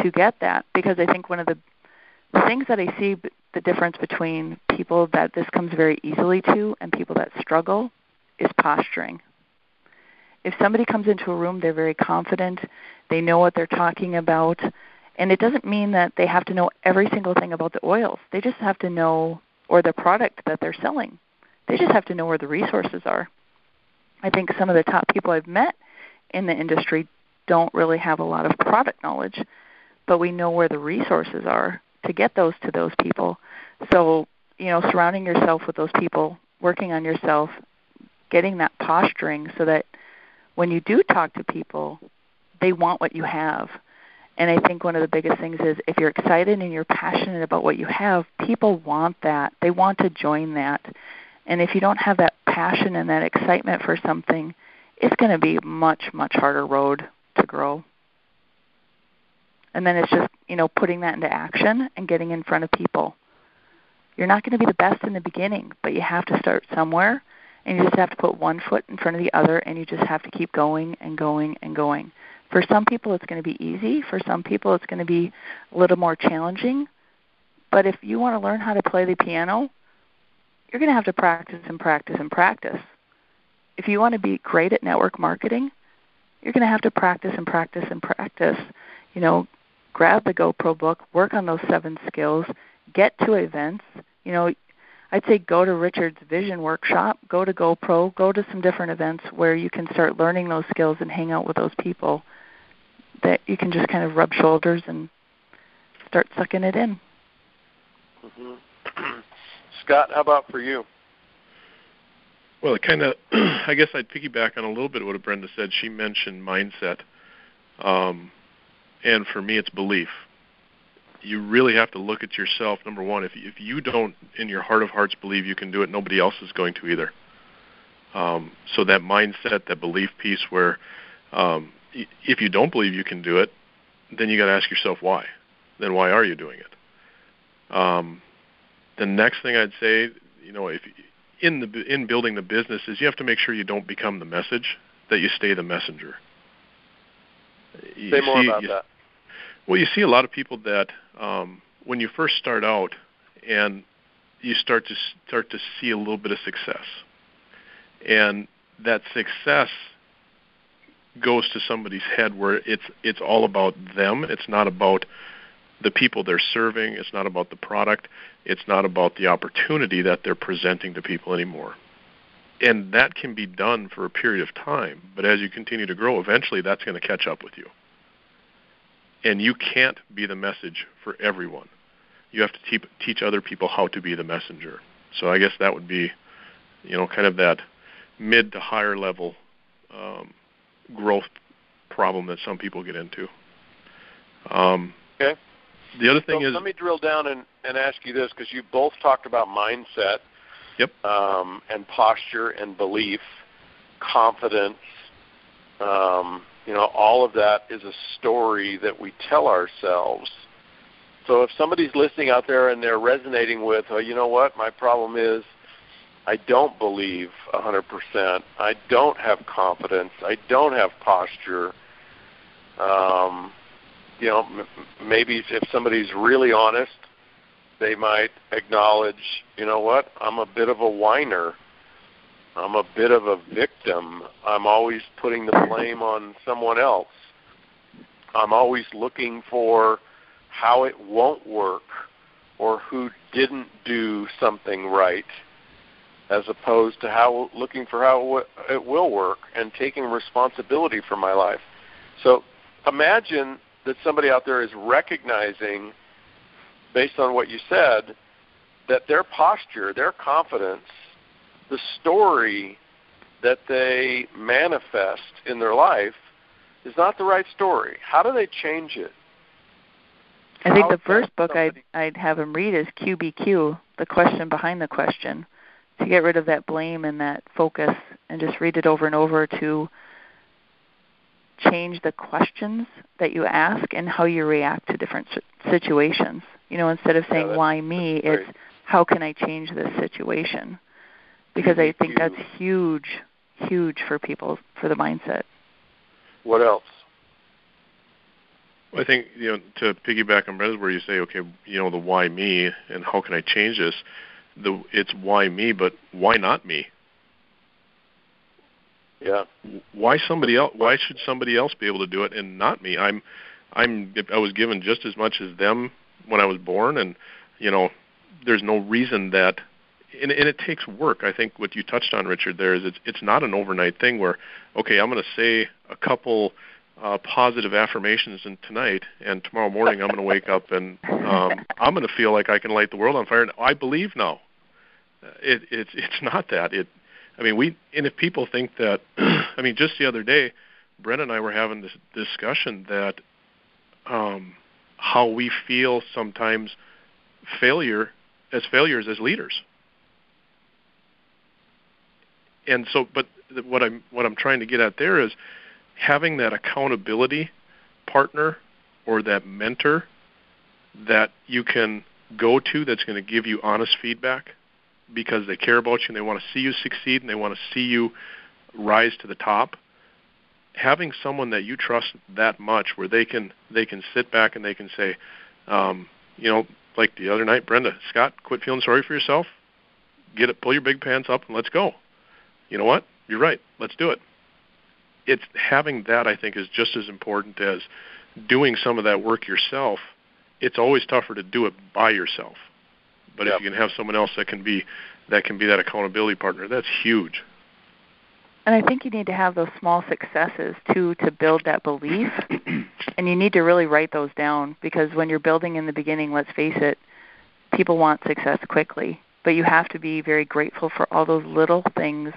to get that because I think one of the things that I see the difference between people that this comes very easily to and people that struggle is posturing. If somebody comes into a room, they're very confident, they know what they're talking about, and it doesn't mean that they have to know every single thing about the oils. They just have to know, or the product that they're selling. They just have to know where the resources are. I think some of the top people I've met in the industry don't really have a lot of product knowledge, but we know where the resources are to get those to those people. So, you know, surrounding yourself with those people, working on yourself, getting that posturing so that when you do talk to people, they want what you have. And I think one of the biggest things is if you're excited and you're passionate about what you have, people want that. They want to join that. And if you don't have that passion and that excitement for something, it's going to be much, much harder road to grow. And then it's just, you know, putting that into action and getting in front of people. You're not going to be the best in the beginning, but you have to start somewhere and you just have to put one foot in front of the other and you just have to keep going and going and going. For some people it's going to be easy, for some people it's going to be a little more challenging. But if you want to learn how to play the piano, you're going to have to practice and practice and practice. If you want to be great at network marketing, you're going to have to practice and practice and practice. You know, grab the GoPro book, work on those seven skills, get to events. You know, I'd say go to Richard's Vision Workshop, go to GoPro, go to some different events where you can start learning those skills and hang out with those people that you can just kind of rub shoulders and start sucking it in. Mm-hmm. [clears throat] Scott, how about for you? Well, it kind of, [clears throat] I guess I'd piggyback on a little bit of what Brenda said. She mentioned mindset. Um, and for me it's belief. You really have to look at yourself number one. If if you don't in your heart of hearts believe you can do it nobody else is going to either. Um, so that mindset that belief piece where um, if you don't believe you can do it then you got to ask yourself why. Then why are you doing it? Um, the next thing i'd say you know if in the in building the business is you have to make sure you don't become the message that you stay the messenger you Say more see, about you, that. Well, you see a lot of people that um, when you first start out and you start to start to see a little bit of success, and that success goes to somebody's head where it's it's all about them. It's not about the people they're serving. It's not about the product. It's not about the opportunity that they're presenting to people anymore. And that can be done for a period of time, but as you continue to grow, eventually that's going to catch up with you. And you can't be the message for everyone. You have to te- teach other people how to be the messenger. So I guess that would be, you know, kind of that mid to higher level um, growth problem that some people get into. Um, okay. The other thing so is, let me drill down and, and ask you this because you both talked about mindset, yep, um, and posture and belief, confidence. Um, you know, all of that is a story that we tell ourselves. So if somebody's listening out there and they're resonating with, oh, you know what, my problem is I don't believe 100%. I don't have confidence. I don't have posture. Um, you know, m- maybe if somebody's really honest, they might acknowledge, you know what, I'm a bit of a whiner. I'm a bit of a victim. I'm always putting the blame on someone else. I'm always looking for how it won't work or who didn't do something right as opposed to how looking for how it will work and taking responsibility for my life. So imagine that somebody out there is recognizing, based on what you said, that their posture, their confidence, the story that they manifest in their life is not the right story. How do they change it? I think the first book I'd I'd have them read is QBQ, the question behind the question, to get rid of that blame and that focus, and just read it over and over to change the questions that you ask and how you react to different situations. You know, instead of saying yeah, why me, it's how can I change this situation? Because I think that's huge, huge for people for the mindset. What else? I think you know to piggyback on Brenda's where you say, okay, you know the why me and how can I change this? The it's why me, but why not me? Yeah. Why somebody else? Why should somebody else be able to do it and not me? I'm, I'm. I was given just as much as them when I was born, and you know, there's no reason that. And, and it takes work. I think what you touched on, Richard, there is it's it's not an overnight thing where, okay, I'm going to say a couple uh, positive affirmations and tonight, and tomorrow morning I'm going to wake up and um, I'm going to feel like I can light the world on fire. And I believe now. It, it's it's not that. It I mean, we and if people think that, [clears throat] I mean, just the other day, Brent and I were having this discussion that um, how we feel sometimes failure as failures as leaders. And so, but what I'm what I'm trying to get at there is having that accountability partner or that mentor that you can go to that's going to give you honest feedback because they care about you and they want to see you succeed and they want to see you rise to the top having someone that you trust that much where they can they can sit back and they can say um, you know like the other night brenda scott quit feeling sorry for yourself. Get it pull your big pants up and let's go. You know what? You're right. Let's do it. It's having that i think is just as important as doing some of that work yourself. It's always tougher to do it by yourself but yep. if you can have someone else that can be that can be that accountability partner, that's huge. And I think you need to have those small successes too to build that belief. [clears throat] and you need to really write those down because when you're building in the beginning, let's face it, people want success quickly. But you have to be very grateful for all those little things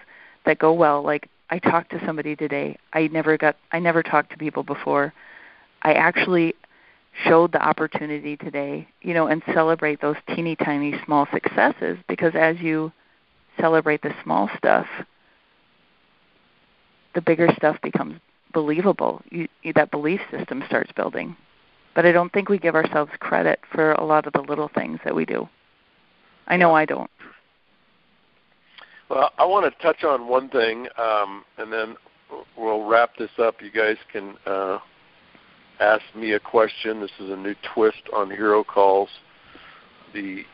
that go well. Like I talked to somebody today. I never got I never talked to people before. I actually showed the opportunity today, you know, and celebrate those teeny tiny small successes because as you celebrate the small stuff, the bigger stuff becomes believable. You, you, that belief system starts building. But I don't think we give ourselves credit for a lot of the little things that we do. I know I don't. Well, I want to touch on one thing, um, and then we'll wrap this up. You guys can uh, ask me a question. This is a new twist on Hero Calls. The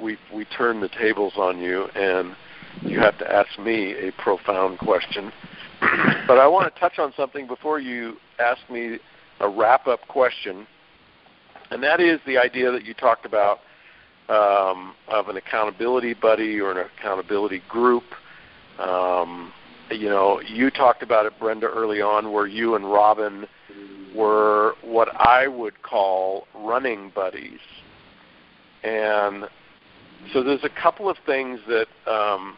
we we turn the tables on you, and you have to ask me a profound question. [clears throat] but I want to touch on something before you ask me a wrap up question, and that is the idea that you talked about um, of an accountability buddy or an accountability group. Um, you know, you talked about it, Brenda, early on, where you and Robin were what I would call running buddies. And so there's a couple of things that um,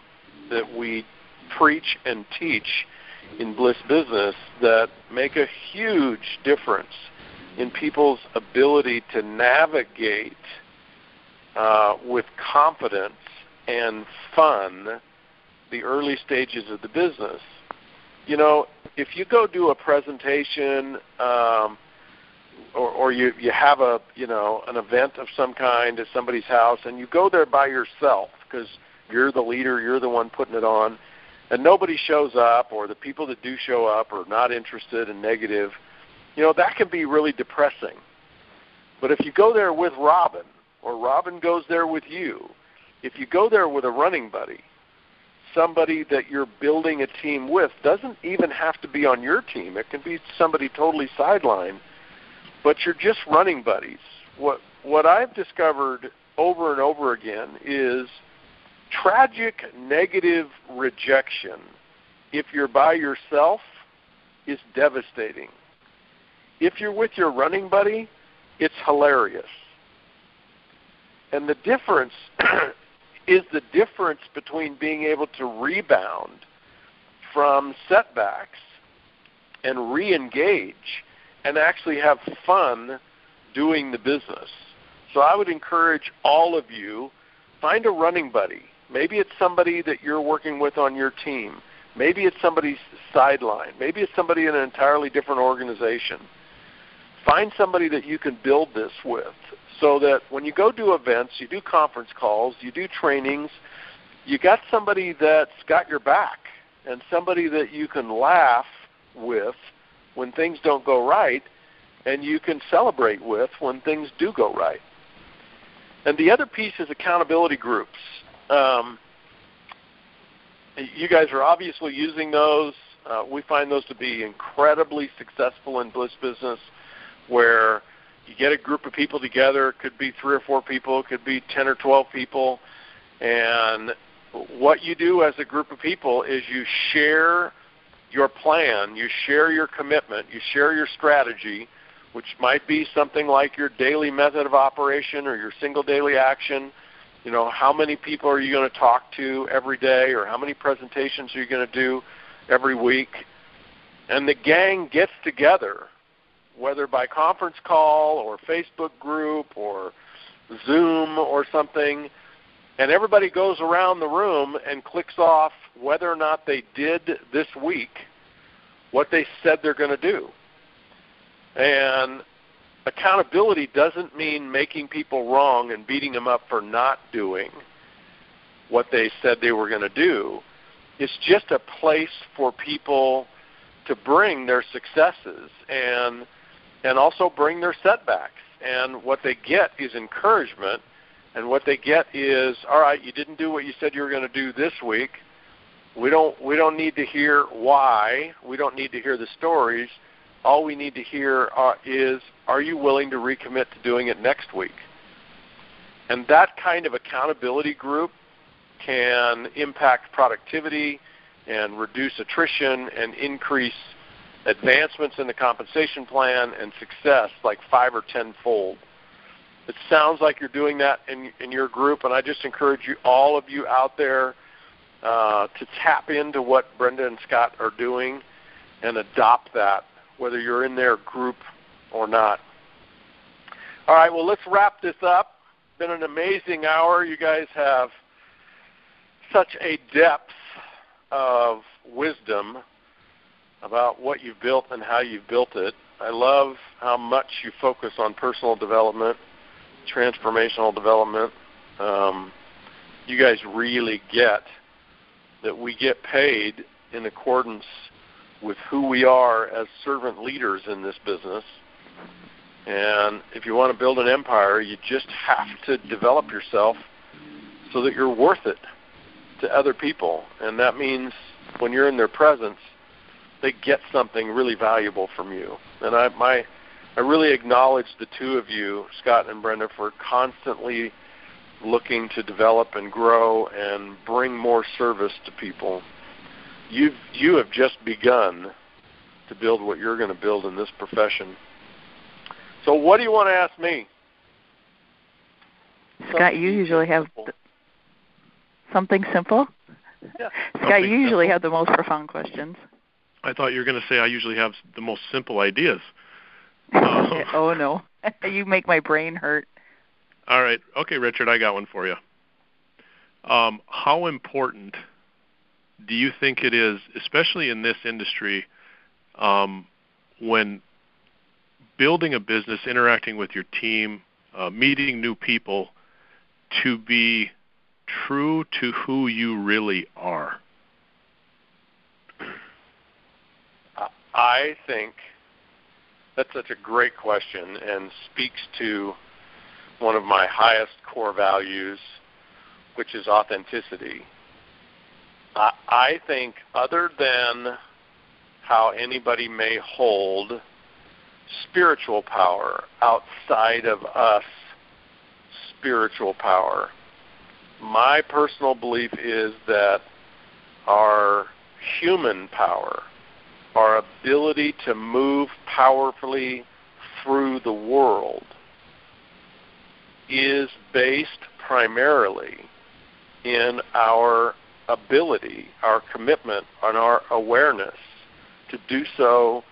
that we preach and teach in Bliss Business that make a huge difference in people's ability to navigate uh, with confidence and fun the early stages of the business. You know, if you go do a presentation um, or, or you you have a you know an event of some kind at somebody's house and you go there by yourself because you're the leader, you're the one putting it on, and nobody shows up, or the people that do show up are not interested and negative, you know that can be really depressing. But if you go there with Robin, or Robin goes there with you, if you go there with a running buddy, somebody that you're building a team with doesn't even have to be on your team. It can be somebody totally sidelined, but you're just running buddies. What what I've discovered over and over again is tragic negative rejection if you're by yourself is devastating. If you're with your running buddy, it's hilarious. And the difference [clears throat] is the difference between being able to rebound from setbacks and re engage and actually have fun doing the business. So I would encourage all of you find a running buddy. Maybe it's somebody that you're working with on your team. Maybe it's somebody's sideline. Maybe it's somebody in an entirely different organization. Find somebody that you can build this with so that when you go do events, you do conference calls, you do trainings, you got somebody that's got your back and somebody that you can laugh with when things don't go right and you can celebrate with when things do go right. And the other piece is accountability groups. Um, you guys are obviously using those. Uh, we find those to be incredibly successful in Bliss Business, where you get a group of people together. It could be three or four people. It could be ten or twelve people. And what you do as a group of people is you share your plan, you share your commitment, you share your strategy, which might be something like your daily method of operation or your single daily action. You know, how many people are you going to talk to every day, or how many presentations are you going to do every week? And the gang gets together whether by conference call or Facebook group or Zoom or something, and everybody goes around the room and clicks off whether or not they did this week what they said they're going to do. And accountability doesn't mean making people wrong and beating them up for not doing what they said they were going to do. It's just a place for people to bring their successes and and also bring their setbacks. And what they get is encouragement, and what they get is, all right, you didn't do what you said you were going to do this week. We don't we don't need to hear why. We don't need to hear the stories. All we need to hear are, is, are you willing to recommit to doing it next week? And that kind of accountability group can impact productivity and reduce attrition and increase advancements in the compensation plan and success like five or tenfold. It sounds like you're doing that in, in your group, and I just encourage you, all of you out there, uh, to tap into what Brenda and Scott are doing and adopt that, whether you're in their group or not. All right, well, let's wrap this up. Been an amazing hour. You guys have such a depth of wisdom about what you've built and how you've built it. I love how much you focus on personal development, transformational development. Um, you guys really get that we get paid in accordance with who we are as servant leaders in this business. And if you want to build an empire, you just have to develop yourself so that you're worth it. to other people, and that means when you're in their presence, they get something really valuable from you. And I my I really acknowledge the two of you, Scott and Brenda, for constantly looking to develop and grow and bring more service to people. You've you have just begun to build what you're going to build in this profession. So what do you want to ask me? Scott, you usually have th- something simple. Yeah. Scott, you usually have the most profound questions. I thought you were going to say I usually have the most simple ideas. [laughs] oh no, [laughs] you make my brain hurt. All right, okay, Richard, I got one for you. Um, how important do you think it is, especially in this industry, um, when building a business, interacting with your team, uh, meeting new people, to be true to who you really are? I think that's such a great question and speaks to one of my highest core values, which is authenticity. I think, other than how anybody may hold spiritual power outside of us, spiritual power, my personal belief is that our human power, our ability to move powerfully through the world, is based primarily in our ability, our commitment, and our awareness to do so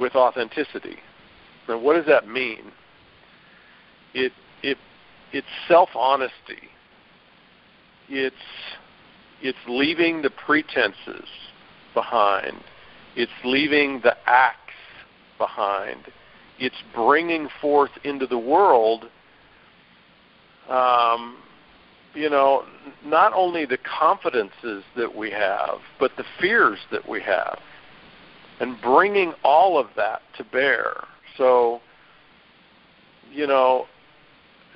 with authenticity. Now, what does that mean? It it it's self honesty. It's it's leaving the pretenses behind. It's leaving the acts behind. It's bringing forth into the world um, you know, not only the confidences that we have, but the fears that we have, and bringing all of that to bear. So, you know,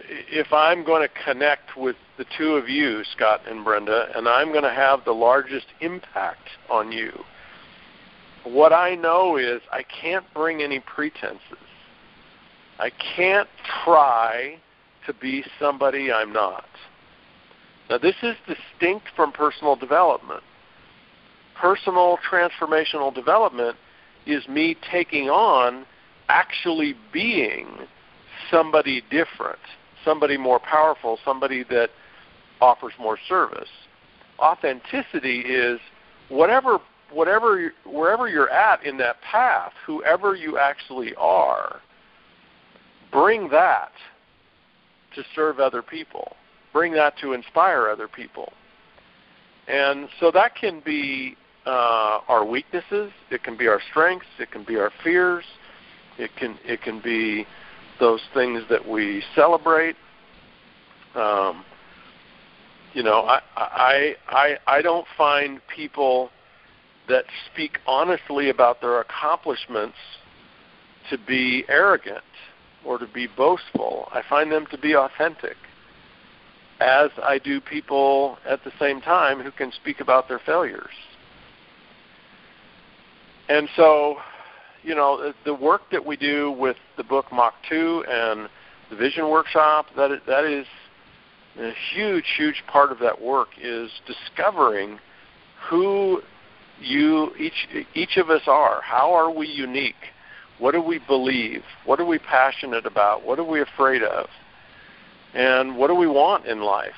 if I'm going to connect with the two of you, Scott and Brenda, and I'm going to have the largest impact on you, what I know is I can't bring any pretenses. I can't try to be somebody I'm not. Now, this is distinct from personal development. Personal transformational development is me taking on actually being somebody different, somebody more powerful, somebody that offers more service. Authenticity is whatever whatever wherever you're at in that path, whoever you actually are, bring that to serve other people. Bring that to inspire other people. And so that can be uh, our weaknesses. It can be our strengths. It can be our fears. It can it can be those things that we celebrate. Um, you know, I, I I I don't find people that speak honestly about their accomplishments to be arrogant or to be boastful. I find them to be authentic, as I do people at the same time who can speak about their failures. And so, you know, the work that we do with the book Mach 2 and the Vision Workshop, that is, that is a huge, huge part of that work is discovering who you each each of us are. How are we unique? What do we believe? What are we passionate about? What are we afraid of? And what do we want in life?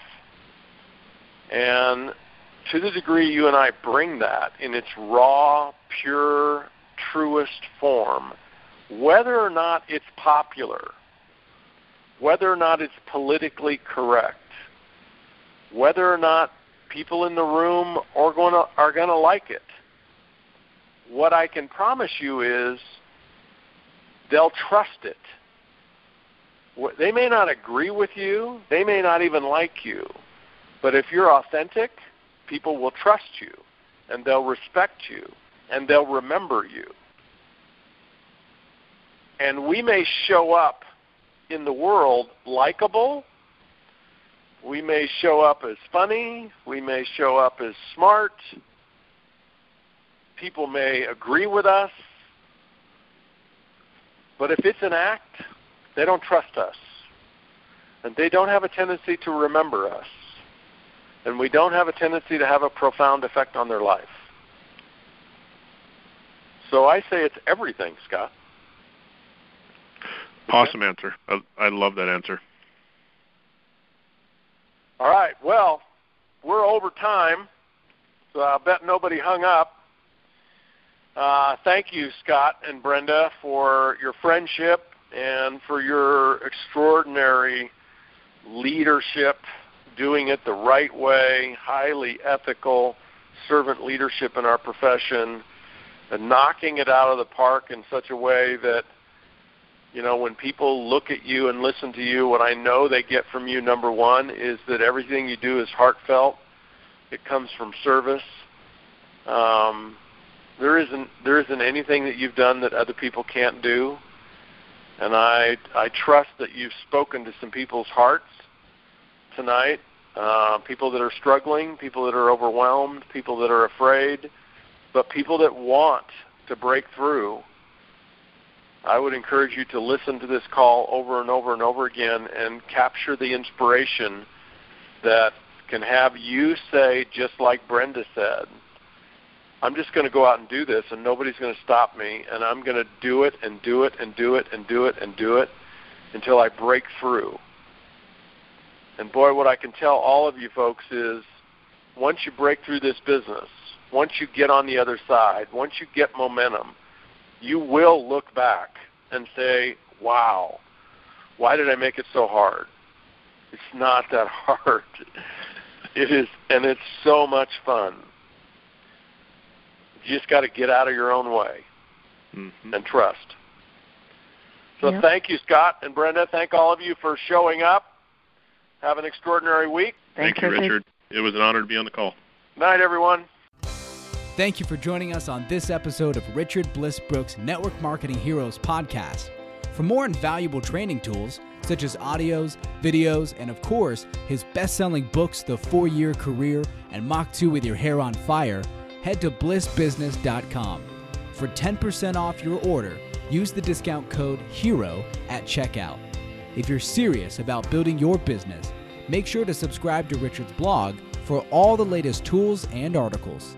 And to the degree you and I bring that in its raw, pure, truest form, whether or not it's popular, whether or not it's politically correct, whether or not people in the room are going to are going to like it. What I can promise you is they'll trust it. They may not agree with you, they may not even like you, but if you're authentic, people will trust you and they'll respect you and they'll remember you. And we may show up in the world likable, we may show up as funny, we may show up as smart, people may agree with us, but if it's an act, they don't trust us. And they don't have a tendency to remember us. And we don't have a tendency to have a profound effect on their life. So I say it's everything, Scott. Awesome answer. I, I love that answer. All right. Well, we're over time, so I bet nobody hung up. Uh, thank you, Scott and Brenda, for your friendship and for your extraordinary leadership, doing it the right way, highly ethical servant leadership in our profession, and knocking it out of the park in such a way that you know when people look at you and listen to you what i know they get from you number one is that everything you do is heartfelt. It comes from service. Um, there isn't there isn't anything that you've done that other people can't do. And i i trust that you've spoken to some people's hearts tonight uh, people that are struggling people that are overwhelmed people that are afraid. But people that want to break through I would encourage you to listen to this call over and over and over again and capture the inspiration that can have you say, just like Brenda said, I'm just going to go out and do this, and nobody's going to stop me, and I'm going to do it and do it and do it and do it and do it until I break through. And boy, what I can tell all of you folks is once you break through this business, once you get on the other side, once you get momentum, you will look back and say, wow, why did I make it so hard? It's not that [laughs] hard. It is, and it's so much fun. You just got to get out of your own way mm-hmm. and trust. So yep. thank you, Scott and Brenda. Thank all of you for showing up. Have an extraordinary week. Thank, thank you, Richard. It was an honor to be on the call. Night, everyone. Thank you for joining us on this episode of Richard Bliss Brooke's Network Marketing Heroes podcast. For more invaluable training tools, such as audios, videos, and of course, his best selling books, The Four Year Career and Mach 2 with Your Hair on Fire, head to blissbusiness.com. For 10% off your order, use the discount code HERO at checkout. If you're serious about building your business, make sure to subscribe to Richard's blog for all the latest tools and articles.